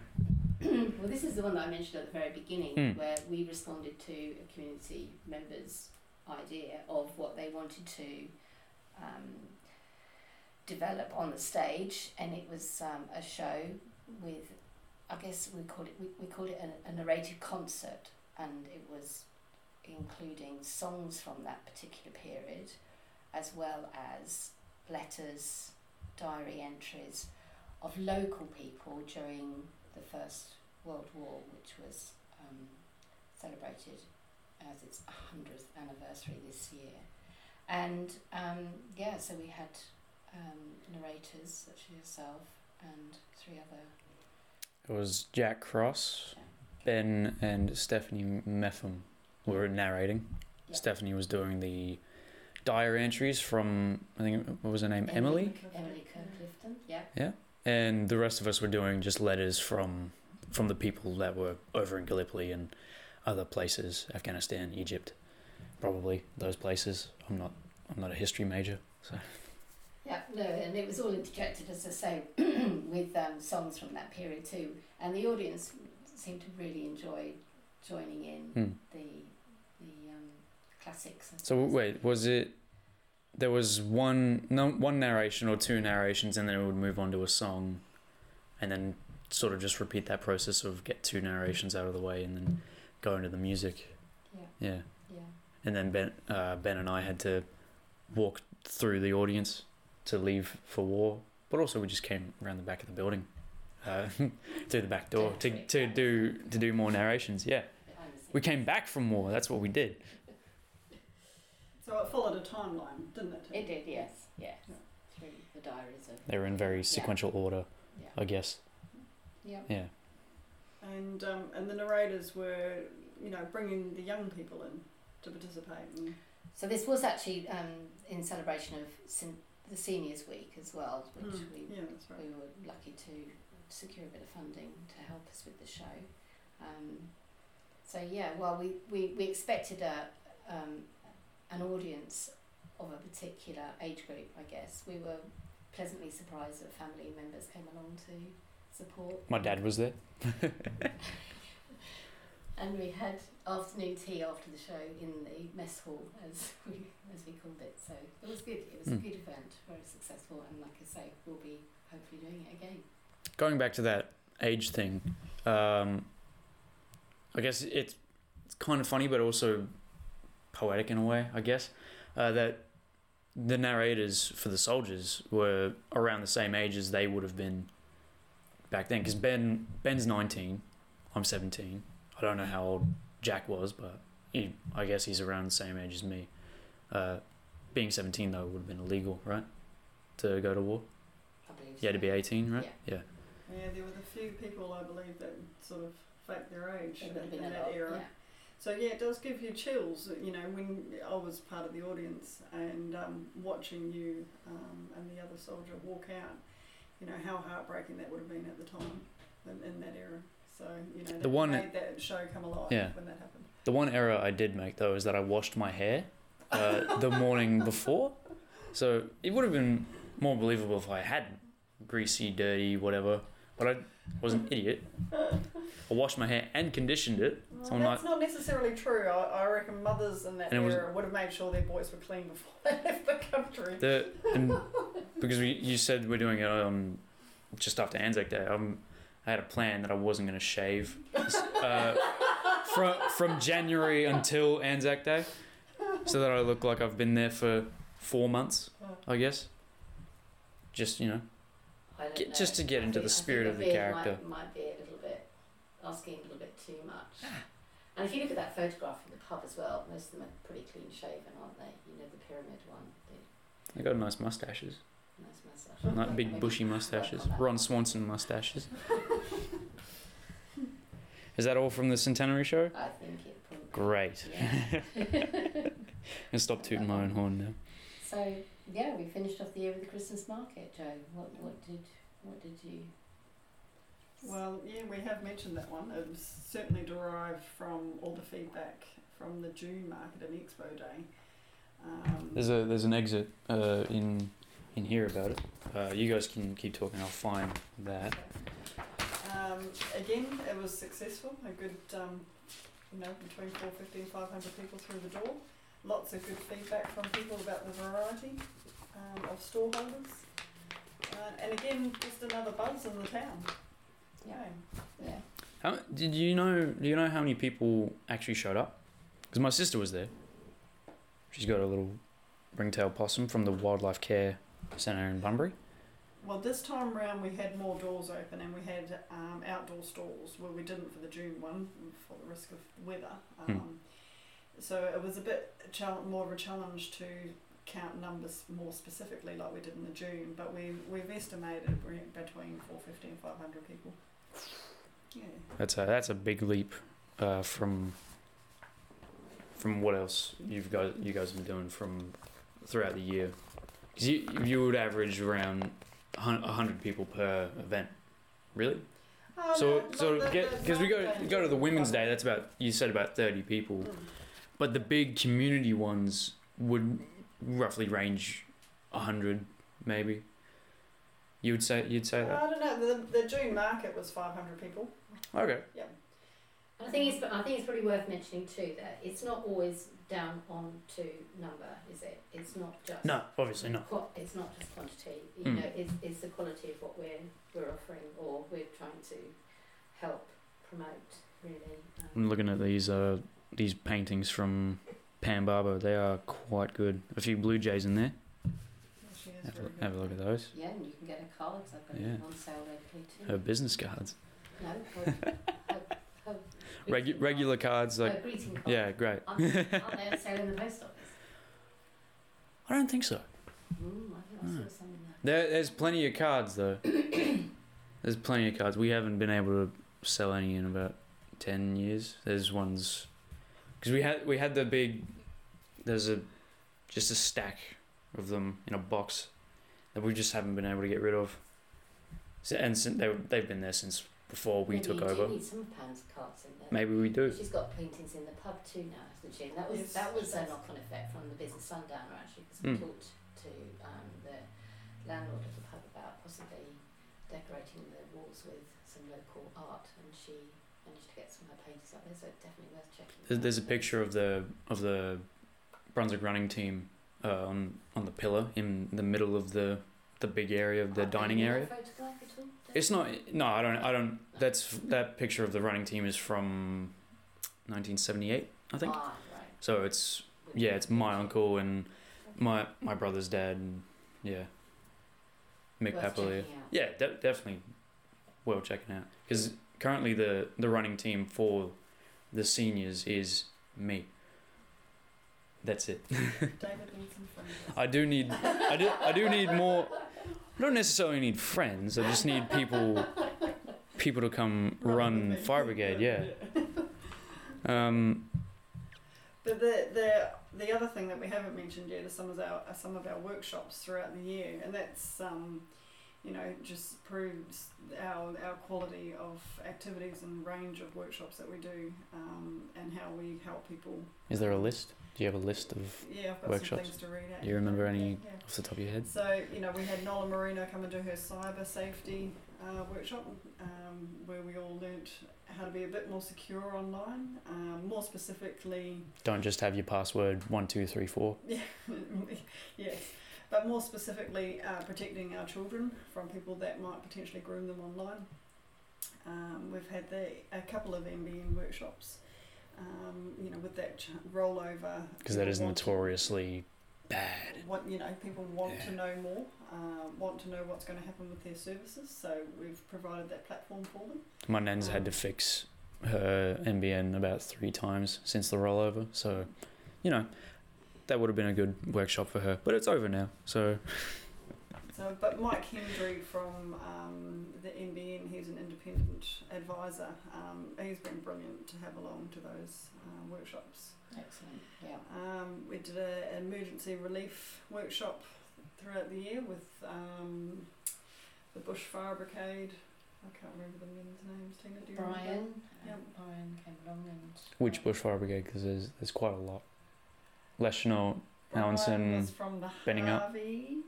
well, this is the one that I mentioned at the very beginning, Mm. where we responded to a community member's idea of what they wanted to um, develop on the stage, and it was um, a show with, I guess we called it we, we called it a, a narrated concert, and it was including songs from that particular period, as well as letters, diary entries of local people during the First World War, which was um, celebrated as its 100th anniversary this year. And um, yeah, so we had um, narrators such as yourself and three other. It was Jack Cross, Ben, and Stephanie Meffam were narrating. Yeah. Stephanie was doing the diary entries from I think what was her name Emily, Emily Kirk Clifton, yeah. And the rest of us were doing just letters from from the people that were over in Gallipoli and other places, Afghanistan, Egypt, probably those places. I'm not I'm not a history major, so Yeah, no, and it was all interjected, as I say, with um, songs from that period too. And the audience seemed to really enjoy joining in Hmm. the the um, classics. So wait, was it? There was one no one narration or two narrations, and then it would move on to a song, and then sort of just repeat that process of get two narrations out of the way, and then go into the music. Yeah, Yeah, yeah. and then Ben uh, Ben and I had to walk through the audience to leave for war, but also we just came around the back of the building, uh, through the back door to to do to do more narrations. Yeah, behind the scenes. we came back from war. That's what we did. So it followed a timeline, didn't it? It did, yes, yes. Yeah. Through the diaries of. They were in very sequential order, Yeah. I guess. Yeah. Yeah. And um, and the narrators were, you know, bringing the young people in to participate. And, So this was actually um, in celebration of sen- the Seniors Week as well, which Mm, we yeah, that's right. we were lucky to secure a bit of funding to help us with the show. Um, so yeah, well, we, we, we expected a um, an audience of a particular age group, I guess. We were pleasantly surprised that family members came along to support. My dad was there. And we had afternoon tea after the show in the mess hall, as we as we called it. So it was good. It was a Mm. good event, very successful, and like I say, we'll be hopefully doing it again. Going back to that age thing, um, I guess it's it's kind of funny, but also poetic in a way. I guess uh, that the narrators for the soldiers were around the same age as they would have been back then. Because Ben Ben's nineteen, I'm seventeen. I don't know how old Jack was, but he, I guess he's around the same age as me. Uh, being seventeen though would have been illegal, right? To go to war, I believe you had to be eighteen, right? Yeah. yeah. Yeah, there were the few people I believe that sort of faked their age in, would have been in that era. yeah. So yeah, it does give you chills. You know, when I was part of the audience and um, watching you um, and the other soldier walk out, you know how heartbreaking that would have been at the time in, in that era. So you know, that The one- made that show come alive Yeah. when that happened. The one error I did make though is that I washed my hair uh, the morning before, so it would have been more believable if I hadn't greasy, dirty, whatever. But I was an idiot. I washed my hair and conditioned it. Well, So I'm that's not necessarily true. I, I reckon mothers in that And it was- era would have made sure their boys were clean before they left the country. The and because we you said we're doing it um just after Anzac Day. Um, I had a plan that I wasn't going to shave uh, from from January until Anzac Day, so that I look like I've been there for four months. I guess. Just you know, Get- know. just to get I into think- the think spirit of the beard character. Might, might be a little bit asking a little bit too much. And if you look at that photograph in the pub as well, most of them are pretty clean shaven, aren't they? You know, the pyramid one, the they got nice mustaches, nice mustaches. like big bushy mustaches. Ron Swanson mustaches. Is that all from the centenary show? I think it probably. Great. Yeah. And stop tooting my own horn now. so yeah, we finished off the year with the Christmas market, Joe. What what did what did you? Well, yeah, we have mentioned that one. It was certainly derived from all the feedback from the June market and Expo Day. Um, There's a there's an exit uh, in in here about it. Uh, you guys can keep talking. I'll find that. um, again, it was successful. A good, um, you know, between 450 and 500 people through the door. Lots of good feedback from people about the variety um, of store holders. Uh, and again, just another buzz in the town. Yeah. Yeah. Yeah. How did you know? Do you know how many people actually showed up? Because my sister was there. She's got a little ringtail possum from the Wildlife Care Centre in Bunbury. Well, this time round we had more doors open and we had um, outdoor stalls where we didn't for the June one for the risk of weather. Hmm. Um, So it was a bit more of a challenge to count numbers more specifically like we did in the June, but we, we've estimated between 450 and 500 people. Yeah. That's a that's a big leap uh, from from what else you've got you guys have been doing from throughout the year. Because you you would average around hundred people per event, really. Oh, so no, so get because we go market go to the Women's Day. That's about you said about thirty people, Mm. but the big community ones would roughly range a hundred maybe. You would say you'd say that. I don't know. The, the June market was 500 people. Okay. And I think it's I think it's probably worth mentioning too that it's not always down on to number, is it? It's not just No, obviously not. Qua- it's not just quantity. You Mm. know, it's, it's the quality of what we're we're offering or we're trying to help promote. Really. I'm Um, looking at these uh these paintings from Pam Barber. They are quite good. A few blue jays in there. She is Have very a, have a look at those. yeah, and you can get a card 'cause I've got Yeah. on sale locally too. Her business cards. no, her, her, her Regu- regular cards like Her greeting card. yeah, great. Aren't, aren't they on sale in the post office? I don't think so. Mm, I think I saw some there. There, there's plenty of cards though. there's plenty of cards. We haven't been able to sell any in about ten years. There's ones because we had we had the big. There's a just a stack of them in a box that we just haven't been able to get rid of. So, and since they they've been there since before we Maybe took you over. Do need some of Pam's cards in there. Maybe we do. She's got paintings in the pub too now, hasn't she? And that was Yes, that was she a does. knock-on effect from the business sundowner actually, because we Mm. talked to um, the landlord of the pub about possibly decorating the walls with some local art, and she managed to get some of her paintings up there. So it's definitely worth checking. There's, there's a picture of the of the Brunswick running team uh, on on the pillar in the middle of the the big area of the dining area. photograph at all? It's not. No, I don't. I don't. That's that picture of the running team is from 1978, I think. Ah, right. So it's yeah, it's my uncle and my my brother's dad, and yeah, Mick Papalier. Yeah, de- definitely well checking out because currently the the running team for the seniors is me. That's it. David needs some friends. I do need I do I do need more. I don't necessarily need friends. I just need people people to come run with me. fire brigade. Yeah. Um, But the the the other thing that we haven't mentioned yet is some of our are some of our workshops throughout the year, and that's um, you know just proves our our quality of activities and range of workshops that we do, um, and how we help people. is there a list? Do you have a list of Yeah, I've got Workshops. some things to read out. Do you remember any Yeah. off the top of your head? So, you know, we had Nola Marino come and do her cyber safety uh, workshop um, where we all learnt how to be a bit more secure online. Um, more specifically, Don't just have your password one two three four. Yeah, yes, but more specifically, uh, protecting our children from people that might potentially groom them online. Um, we've had the, a couple of NBN workshops, um, you know, with that ch- rollover. because that is notoriously bad. what you know people want to know more uh, want to know what's going to happen with their services so we've provided that platform for them My nan's had to Um, fix her NBN about three times since the rollover, so you know that would have been a good workshop for her. But it's over now, so so but mike hendry from um, the nbn he's an independent advisor um, he's been brilliant to have along to those uh, workshops Excellent. Yeah. um, we did a, an emergency relief workshop throughout the year with um, the bushfire brigade i can't remember the men's names tina do you remember Brian. Yep. Um, Brian came along and. which bushfire brigade? Because there's there's quite a lot. Leschenault, Allanson, Brian was from the Binningup. Harvey,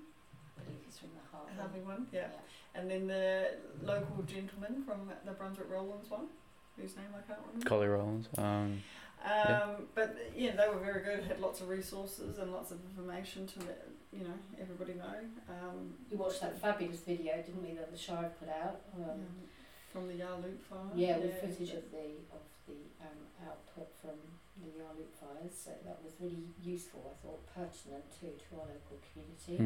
I believe he's from the Harvey. Harvey one, yeah. And then the local gentleman from the Brunswick Roelands one, whose name I can't remember. Collie Roelands. Um, Um, but yeah, they were very good. Had lots of resources and lots of information to let you know everybody know. Um, We watched that fabulous video, didn't we, that the Shire put out? Um, from the Yarloop fire. yeah, with footage of the of the um, output from the Yarloop fires. So that was really useful. I thought pertinent too to our local community.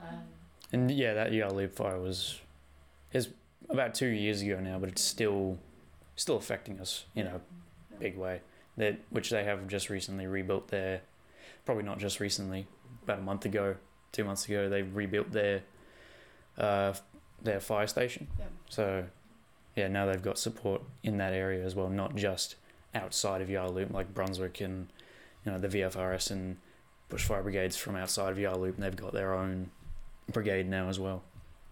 hmm. Um, And yeah, that Yarloop fire was is about two years ago now, but it's still still affecting us in a big way. That which they have just recently rebuilt their, probably not just recently, about a month ago, two months ago, they rebuilt their, uh, their fire station. Yeah. So, yeah, now they've got support in that area as well, not just outside of Yarloop like Brunswick and, you know, the VFRS and bushfire brigades from outside of Yarloop, and they've got their own brigade now as well.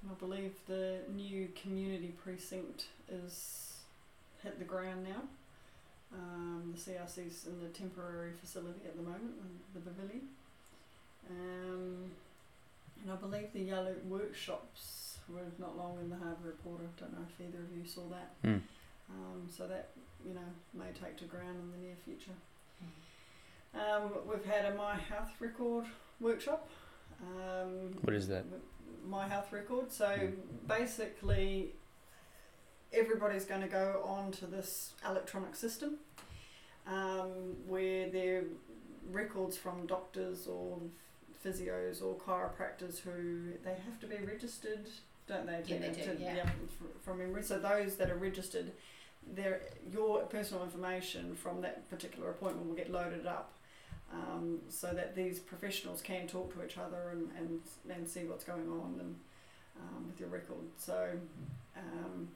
I believe the new community precinct is hit the ground now. Um, the CRC's in the temporary facility at the moment, the pavilion. Um, and I believe the yellow workshops were not long in the Harvey Reporter. Don't know if either of you saw that. Hmm. Um, so that you know may take to ground in the near future. mm. Um, we've had a My Health Record workshop. Um, What is that? My Health Record. So Mm. basically, everybody's going to go on to this electronic system um, where their records from doctors or physios or chiropractors who they have to be registered, don't they? Yeah, they to- do, yeah. f- from memory. So those that are registered, their your personal information from that particular appointment will get loaded up. Um, so that these professionals can talk to each other and, and, and see what's going on and um, with your record. So, um,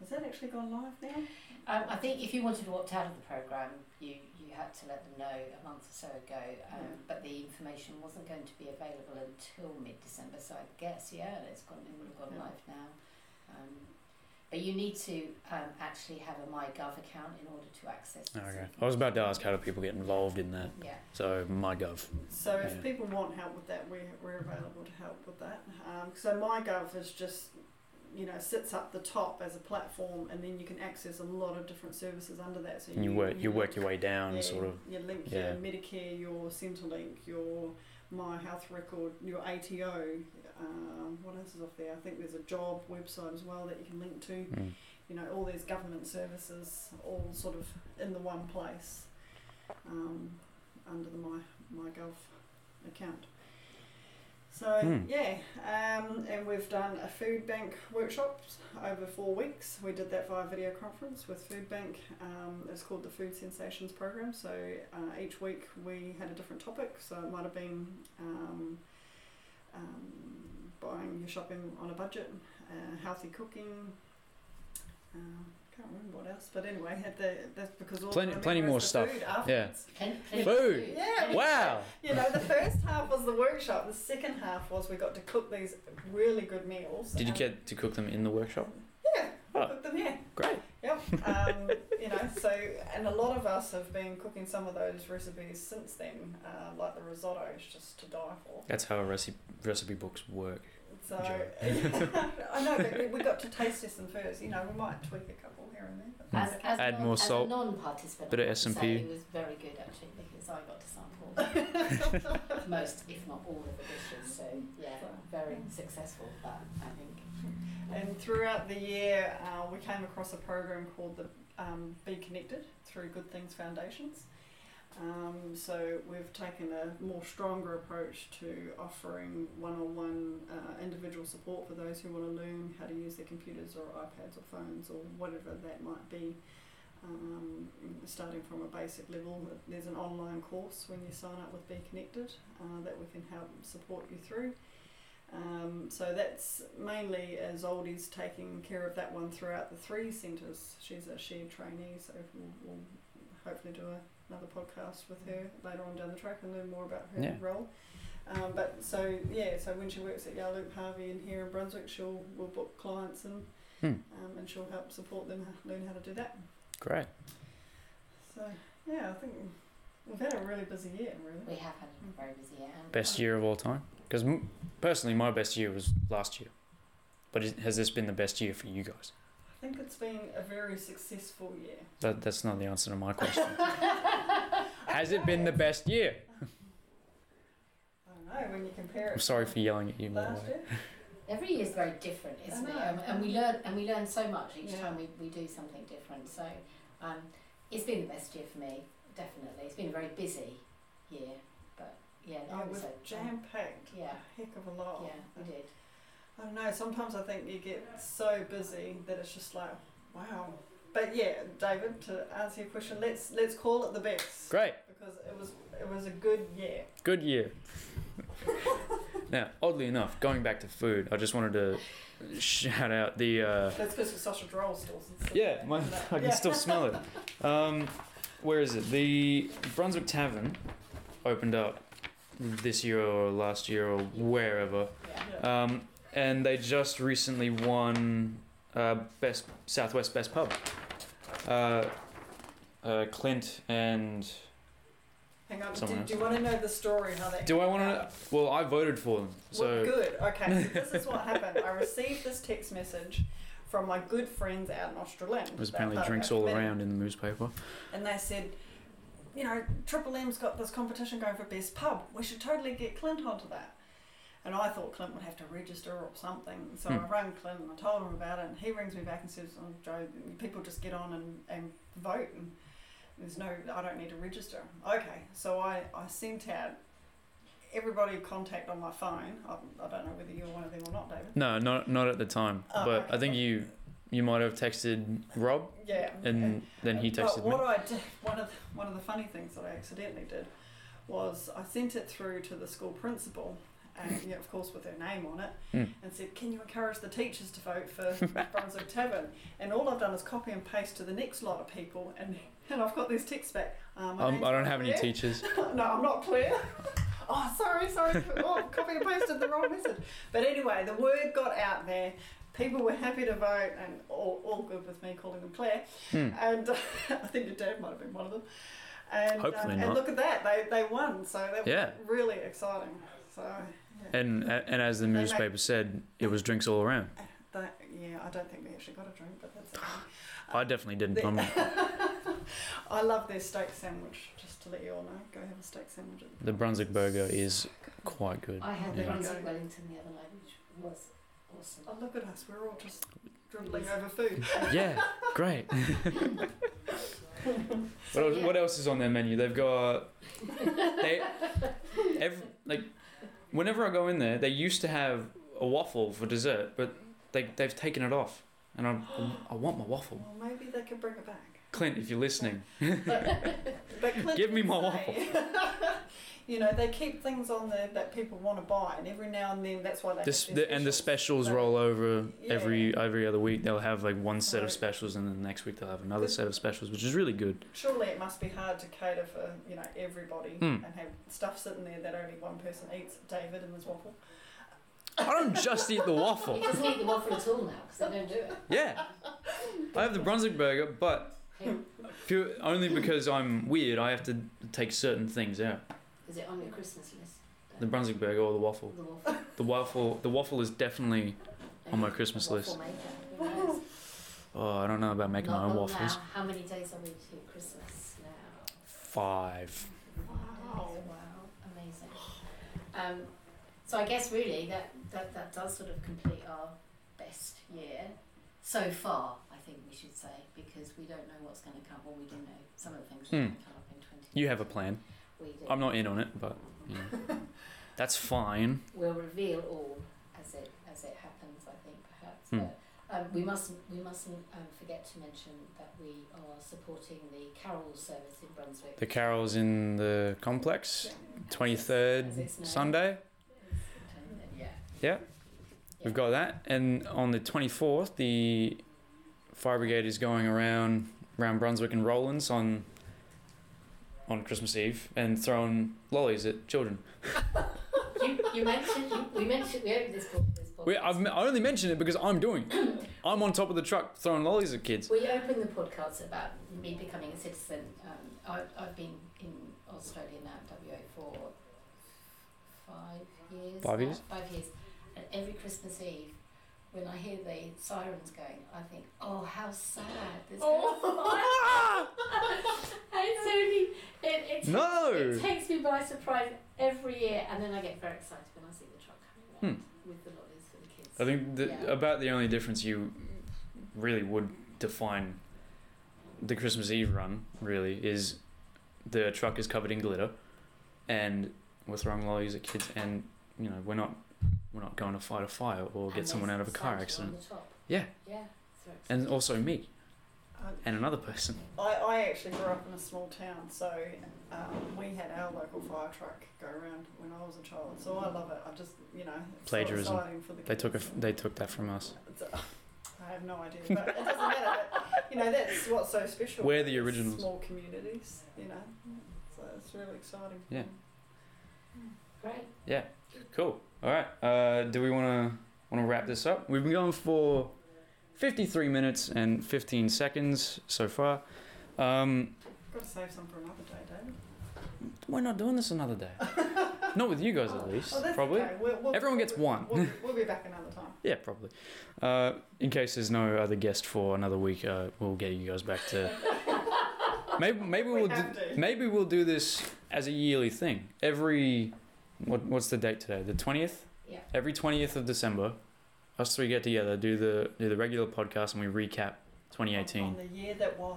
has that actually gone live now? Um, I think if you wanted to opt out of the programme, you, you had to let them know a month or so ago, um, Yeah. but the information wasn't going to be available until mid December, so I guess, yeah, it's gone, it would have gone Yeah. live now. But you need to um, actually have a MyGov account in order to access. Okay. I was about to ask how do people get involved in that. Yeah. So MyGov. So if Yeah. people want help with that, we're, we're available to help with that. Um, so MyGov is just, you know, sits up the top as a platform, and then you can access a lot of different services under that. So And you work you work your way down, yeah, sort of. You link yeah. your Medicare, your Centrelink, your My Health Record, your ATO. Um, what else is off there? I think there's a job website as well that you can link to. Mm. you know, all these government services all sort of in the one place um, under the My MyGov account. So Hmm. yeah, um, and we've done a food bank workshops over four weeks. We did that via video conference with Food Bank. Um, it's called the Food Sensations Program. So uh, each week we had a different topic. So it might have been um, um, buying your shopping on a budget, uh, healthy cooking. Um, can't remember what else, but anyway, had the that's because all Plenty- plenty more the stuff. Food Yeah. afterwards. Plen- plenty of Food. Yeah. Wow. You know, the first half was the workshop. The second half was we got to cook these really good meals. Did you get to cook them in the workshop? Yeah, Oh. cooked them here. Great. Yep. Um, you know, so and a lot of us have been cooking some of those recipes since then, uh, like the risotto is just to die for. That's how recipe recipe books work. So I know, but we- we got to taste them first. You know, we might tweak a couple here and there. As, as Add non, more as salt, a non-participant, bit I of have to S&P. say It was very good actually because I got to sample most, if not all, of the dishes. So yeah, very successful. That I think. And throughout the year, uh, we came across a program called the um, Be Connected through Good Things Foundations. Um, so we've taken a more stronger approach to offering one-on-one uh, individual support for those who want to learn how to use their computers or iPads or phones or whatever that might be. Um, starting from a basic level, there's an online course when you sign up with Be Connected uh, that we can help support you through. Um, so that's mainly as Oldie's taking care of that one throughout the three centres. She's a shared trainee, so we'll, we'll hopefully do a, another podcast with her later on down the track and learn more about her Yeah. role. Um, but so yeah, so when she works at Yarloop Harvey and here in Brunswick, she'll will book clients and Hmm. um, and she'll help support them h- learn how to do that. Great. So yeah, I think we've had a really busy year, really. We have had a very busy year. Best year of all time? Because m- personally, my best year was last year. But is, has this been the best year for you guys? I think it's been a very successful year. That, that's not the answer to my question. has it been the best year? I don't know when you compare it. I'm sorry for yelling at you, by the last way. year. Every year is very different, isn't it? know. And, and we learn and we learn so much each Yeah. time we, we do something different. So um, it's been the best year for me, definitely. It's been a very busy year, but yeah, Oh, no, it was so jam packed. Yeah. A heck of a lot. yeah, we did. I don't know. Sometimes I think you get so busy that it's just like, wow. But yeah, David, to answer your question, let's let's call it the best Great. because it was it was a good year. Good year. now, oddly enough, going back to food, I just wanted to shout out the. Uh, That's because the sausage roll still. yeah, my? I can Yeah. still smell it. Um, where is it? The Brunswick Tavern opened up this year or last year or wherever. Yeah. Um, and they just recently won uh, best Southwest Best Pub. Uh, uh, Clint and Hang on. Do, someone do you want to know the story how that? do I want about? to? Well, I voted for them, Well, so good. Okay, so this is what happened. I received this text message from my good friends out in Australind. it was that apparently part of drinks our all committee. around in the newspaper. and they said, you know, Triple M's got this competition going for best pub. We should totally get Clint onto that. And I thought Clint would have to register or something. So Hmm. I rang Clint and I told him about it. And he rings me back and says, "Oh, Joe, people just get on and, and vote, and there's no, I don't need to register." Okay, so I I sent out everybody contact on my phone. I, I don't know whether you're one of them or not, David. No, not not at the time, Oh, but okay. I think you you might have texted Rob, Yeah. and then he But texted me. what I did, one of the, one of the funny things that I accidentally did was I sent it through to the school principal, and yeah, of course with her name on it, Mm. and said, "Can you encourage the teachers to vote for Brunswick Tavern?" And all I've done is copy and paste to the next lot of people, and and I've got these texts back. Um, Um, I don't have any teachers. no, I'm not clear. oh, sorry, sorry. Oh, copy and pasted the wrong message. But anyway, the word got out there. People were happy to vote, and all, all good with me calling them Claire. Hmm. And I think your dad might have been one of them. And, Hopefully um, not. and look at that, they, they won. So that Yeah. was really exciting. So. And and as the They newspaper said, it was drinks all around. That, yeah, I don't think we actually got a drink, but that's okay. I definitely didn't. Um, the- I'm, love their steak sandwich. Just to let you all know, go have a steak sandwich. At the Brunswick burger is quite good. I had the Yeah. Brunswick Wellington the other night, which was awesome. Oh, look at us. We're all just dribbling over food. Yeah, great. what, else, what else is on their menu? They've got they every, like whenever I go in there, they used to have a waffle for dessert, but they they've taken it off, and I I want my waffle. Well, maybe they could bring it back. Clint, if you're listening, But Clint Give me my say- you know, they keep things on there that people want to buy, and every now and then that's why they. this have their the, and the specials So, roll over Yeah. every every other week. They'll have like one set of specials, and then the next week they'll have another set of specials, which is really good. Surely it must be hard to cater for you know everybody Hmm. and have stuff sitting there that only one person eats. David and his waffle. I don't just eat the waffle. He doesn't eat the waffle at all now because they don't do it. Yeah, I have the Brunswick burger, but Hey, pure, only because I'm weird, I have to take certain things out. Is it on your Christmas list? The Brunswick burger or the waffle. The waffle. The waffle, the waffle is definitely. On my Christmas list. Maker. Oh, I don't know about making Not my own long waffles. Now. How many days are we to Christmas now? Five. Wow. Wow, amazing. Um, so I guess really that, that, that does sort of complete our best year so far, I think we should say, because we don't know what's going to come. Well, we do know some of the things that are going to come up in 20. You have a plan. We do. I'm not in on it, but you know, that's fine. We'll reveal all as it as it happens. I think perhaps. Hmm. But, um, we mustn't we mustn't um, forget to mention that we are supporting the carol service in Brunswick. The carols in the complex, 23rd it's known. Sunday. Yeah. Yeah. We've got that, and on the 24th, the fire brigade is going around around Brunswick and Roelands on on Christmas Eve and throwing lollies at children. You, you mentioned you, we mentioned we opened this book. This podcast. We, I've, I only mention it because I'm doing it. I'm on top of the truck throwing lollies at kids. We opened the podcast about me becoming a citizen. Um, I, I've been in Australia now, WA, for five years. Five years? Five years. And every Christmas Eve, when I hear the sirens going, I think, oh, how sad. There's Oh. it's only, it, it, takes, No. it takes me by surprise every year, and then I get very excited when I see the truck coming around hmm. with the lollies for the kids. I think the, Yeah. about the only difference you really would define the Christmas Eve run really is the truck is covered in glitter, and we're throwing lollies at kids, and you know we're not we're not going to fight a fire or And get someone out of a car accident. On the top. Yeah, Yeah. And also me Um, and another person. I, I actually grew up in a small town, so um, we had our local fire truck go around when I was a child. So I love it. I just, you know, it's so Plagiarism. exciting for the They took a, they took that from us. It's a- I have no idea, but it doesn't matter. But, you know, that's what's so special. We're the It's originals. Small communities, you know, so it's really exciting. Yeah. Great. Yeah. Cool. All right. Uh, do we want to want to wrap this up? We've been going for 53 minutes and 15 seconds so far. Um, Got to save some for another day, David. we're not doing this another day. not with you guys at least. Oh, that's probably. okay. We'll, we'll, Everyone gets one. We'll, we'll be back another time. Yeah, probably. Uh, in case there's no other guest for another week, uh, we'll get you guys back to. Maybe maybe We we'll do, to. maybe we'll do this as a yearly thing. Every what what's the date today? The twentieth. Yeah. Every twentieth of December, us three get together, do the do the regular podcast, and we recap 2018. On the year that was.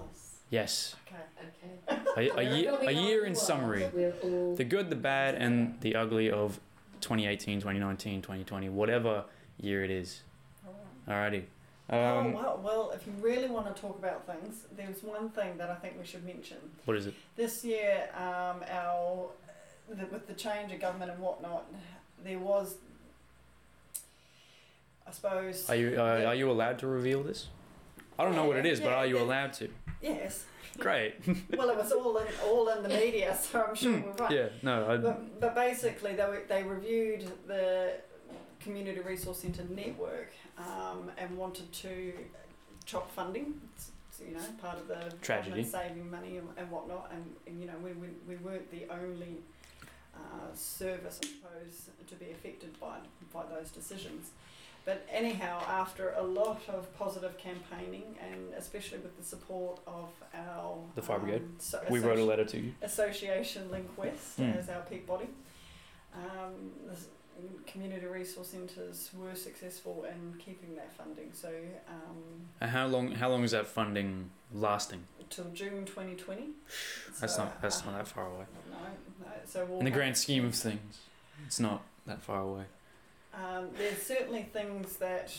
Yes, Okay. Okay. a, a year a year in summary. We're all The good, the bad, and the ugly of 2018, 2019, 2020, whatever year it is. All right. Alrighty. oh, Um, well, well, if you really want to talk about things, there's one thing that I think we should mention. what is it? This year, um, our the, with the change of government and whatnot, there was, I suppose, Are you uh, are you allowed to reveal this? I don't know what it is, but are you yeah. allowed to? yes. Great. Well, it was all in all in the media, so I'm sure we're right. yeah. No. But, but basically, they, were, they reviewed the Community Resource Centre network um, and wanted to chop funding. You know, part of the Tragedy. saving money and, and whatnot. And, and, you know, we, we, we weren't the only uh, service, I suppose, to be affected by, by those decisions. But anyhow, after a lot of positive campaigning, and especially with the support of our The Fire Brigade. um, so- we wrote a letter to you. Association Link West Mm. as our peak body. Um, community resource centres were successful in keeping that funding. So um, how long? How long is that funding lasting? till June 2020. That's So, not. That's uh, not that far away. No, no. So we'll In the grand scheme of things, it's not that far away. Um, there's certainly things that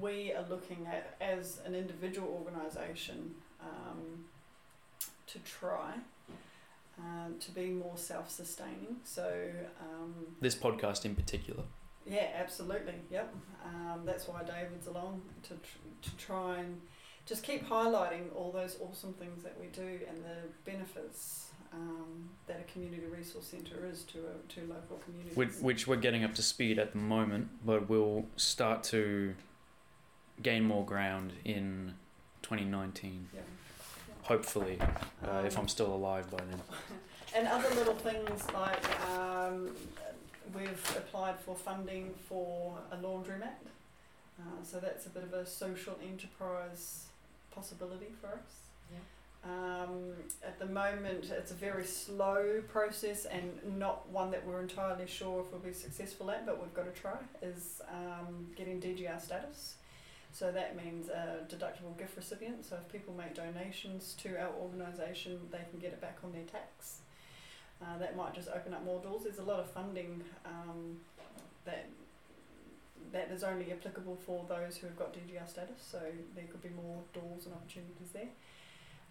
we are looking at as an individual organisation um, to try um, to be more self-sustaining. So um, This podcast in particular. yeah, absolutely. Yep. Um, that's why David's along to tr- to try and just keep highlighting all those awesome things that we do and the benefits um, that a community resource centre is to a, to local communities. which, which we're getting up to speed at the moment, but we'll start to gain more ground in 2019, yeah. Hopefully, uh, if I'm still alive by then. And other little things like um, we've applied for funding for a laundromat. Uh, so that's a bit of a social enterprise possibility for us. Yeah. Um, at the moment, it's a very slow process and not one that we're entirely sure if we'll be successful at, but we've got to try, is um, getting DGR status. So that means a deductible gift recipient. So if people make donations to our organisation, they can get it back on their tax. Uh, that might just open up more doors. There's a lot of funding um, that that is only applicable for those who have got DGR status. So there could be more doors and opportunities there.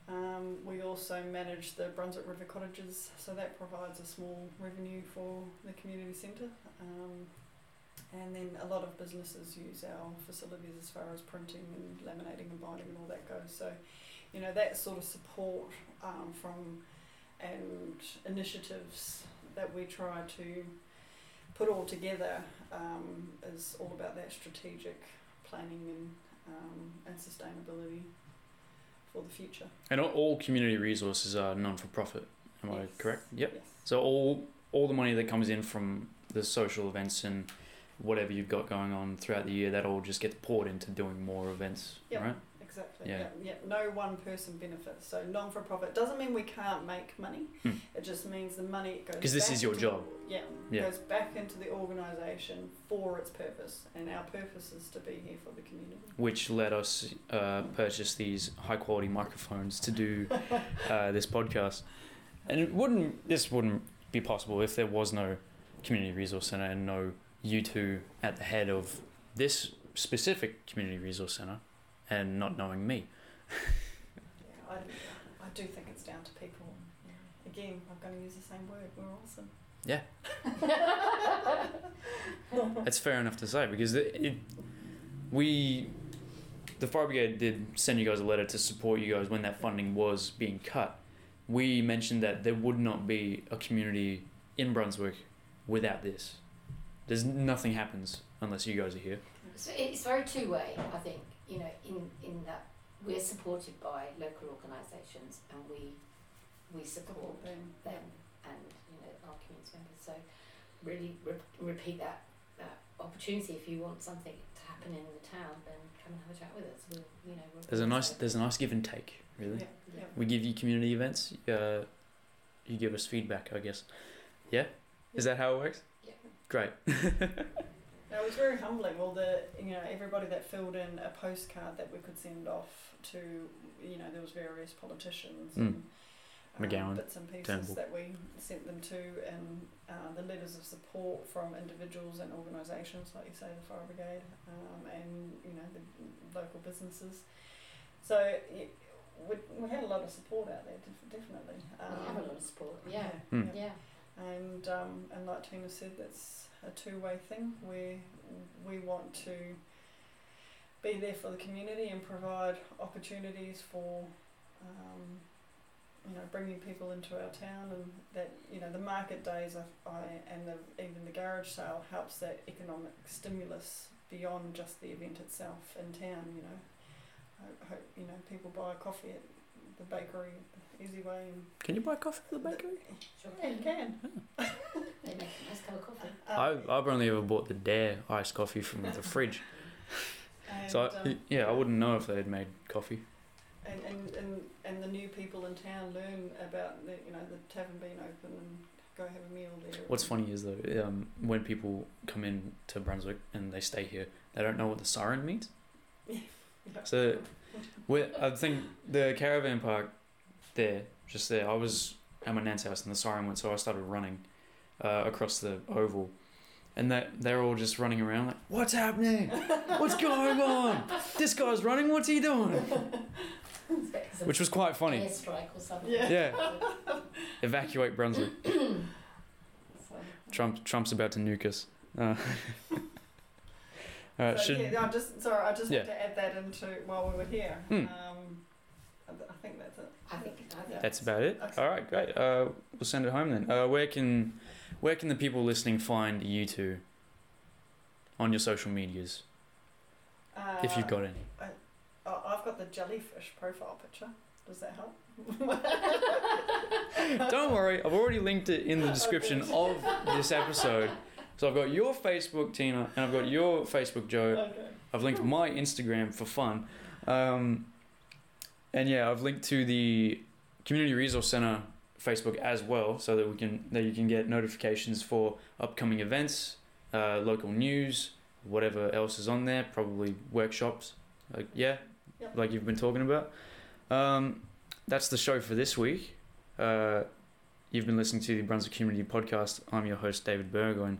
Um, we also manage the Brunswick River Cottages, so that provides a small revenue for the community centre. Um, and then a lot of businesses use our facilities as far as printing and laminating and binding and all that goes. So, you know, that sort of support um, from and initiatives that we try to put all together um, is all about that strategic planning and um, and sustainability for the future. And all, community resources are non for profit. Am I correct? Yep. Yes. So all all the money that comes in from the social events and whatever you've got going on throughout the year, that all just gets poured into doing more events, Yep. right? Exactly. Yeah. Yeah. yeah. No one person benefits. So non for profit doesn't mean we can't make money. Hmm. It just means the money goes. 'Cause this is your job. Yeah. Yeah. Goes back into the organisation for its purpose, and our purpose is to be here for the community. Which let us uh, purchase these high quality microphones to do uh, this podcast. And it wouldn't this wouldn't be possible if there was no community resource center and no you two at the head of this specific community resource center and not knowing me. Yeah, I, I do think it's down to people. Again, I'm going to use the same word. We're awesome. Yeah. That's fair enough to say because it, it, we, the Fire Brigade did send you guys a letter to support you guys when that funding was being cut. We mentioned that there would not be a community in Brunswick without this. There's nothing happens unless you guys are here. So it's very two way, I think, you know, in, in that we're supported by local organisations and we we support Them. them and you know our community members. So really re- repeat that, that opportunity. If you want something to happen in the town, then come and have a chat with us. We'll, you know, we'll There's a nice there's a nice give and take, really. Yeah. Yeah. We give you community events. Uh, you give us feedback, I guess. Yeah, is that how it works? Yeah. Great. No, it was very humbling. All the you know everybody that filled in a postcard that we could send off to you know there was various politicians Mm. and um, McGowan, bits and pieces Turnbull. that we sent them to, and uh, the letters of support from individuals and organisations like you say the fire brigade um, and you know the local businesses. So y we, we had a lot of support out there, def- definitely. Um, we have a lot of support. Yeah. Mm. Yeah. And um, and like Tina said, that's a two way thing. We we want to be there for the community and provide opportunities for um, you know bringing people into our town and that you know the market days I, I and the, even the garage sale helps that economic stimulus beyond just the event itself in town. You know, I hope you know people buy coffee at the bakery, Easy Way, and Can you buy coffee at the bakery? Sure. yeah, you can. They make a nice cup of coffee. Um, I've, I've only ever bought the Dare iced coffee from the fridge. and, So, I, um, yeah, I wouldn't know if they had made coffee. and, and, and, and the new people in town learn about the you know the tavern being open and go have a meal there. What's funny is though, um, when people come in to Brunswick and they stay here, they don't know what the siren means. Yeah. So, we I think the caravan park there, just there, I was at my nan's house and the siren went, so I started running uh, across the oval. And they, they're all just running around like, what's happening? What's going on? This guy's running, what's he doing? Which was quite funny. Airstrike or something. Yeah. Yeah. Evacuate Brunswick. Trump Trump's about to nuke us. Uh, uh, so, should yeah, I just sorry, I just Yeah. had to add that into while we were here. Hmm. Um, I, th- I think that's it. I think, I think that's about it. Okay. All right, great. Uh, we'll send it home then. Uh, where can where can the people listening find you two on your social medias Uh, if you've got any? Oh, I've got the jellyfish profile picture. Does that help? Don't worry, I've already linked it in the description of this episode. So I've got your Facebook, Tina, and I've got your Facebook, Joe. Okay. I've linked my Instagram for fun. Um, and yeah, I've linked to the Community Resource Center Facebook as well, so that we can that you can get notifications for upcoming events, uh, local news, whatever else is on there. Probably workshops, like yeah, Yep. like you've been talking about. Um, that's the show for this week. Uh, you've been listening to the Brunswick Community Podcast. I'm your host David Burgoyne,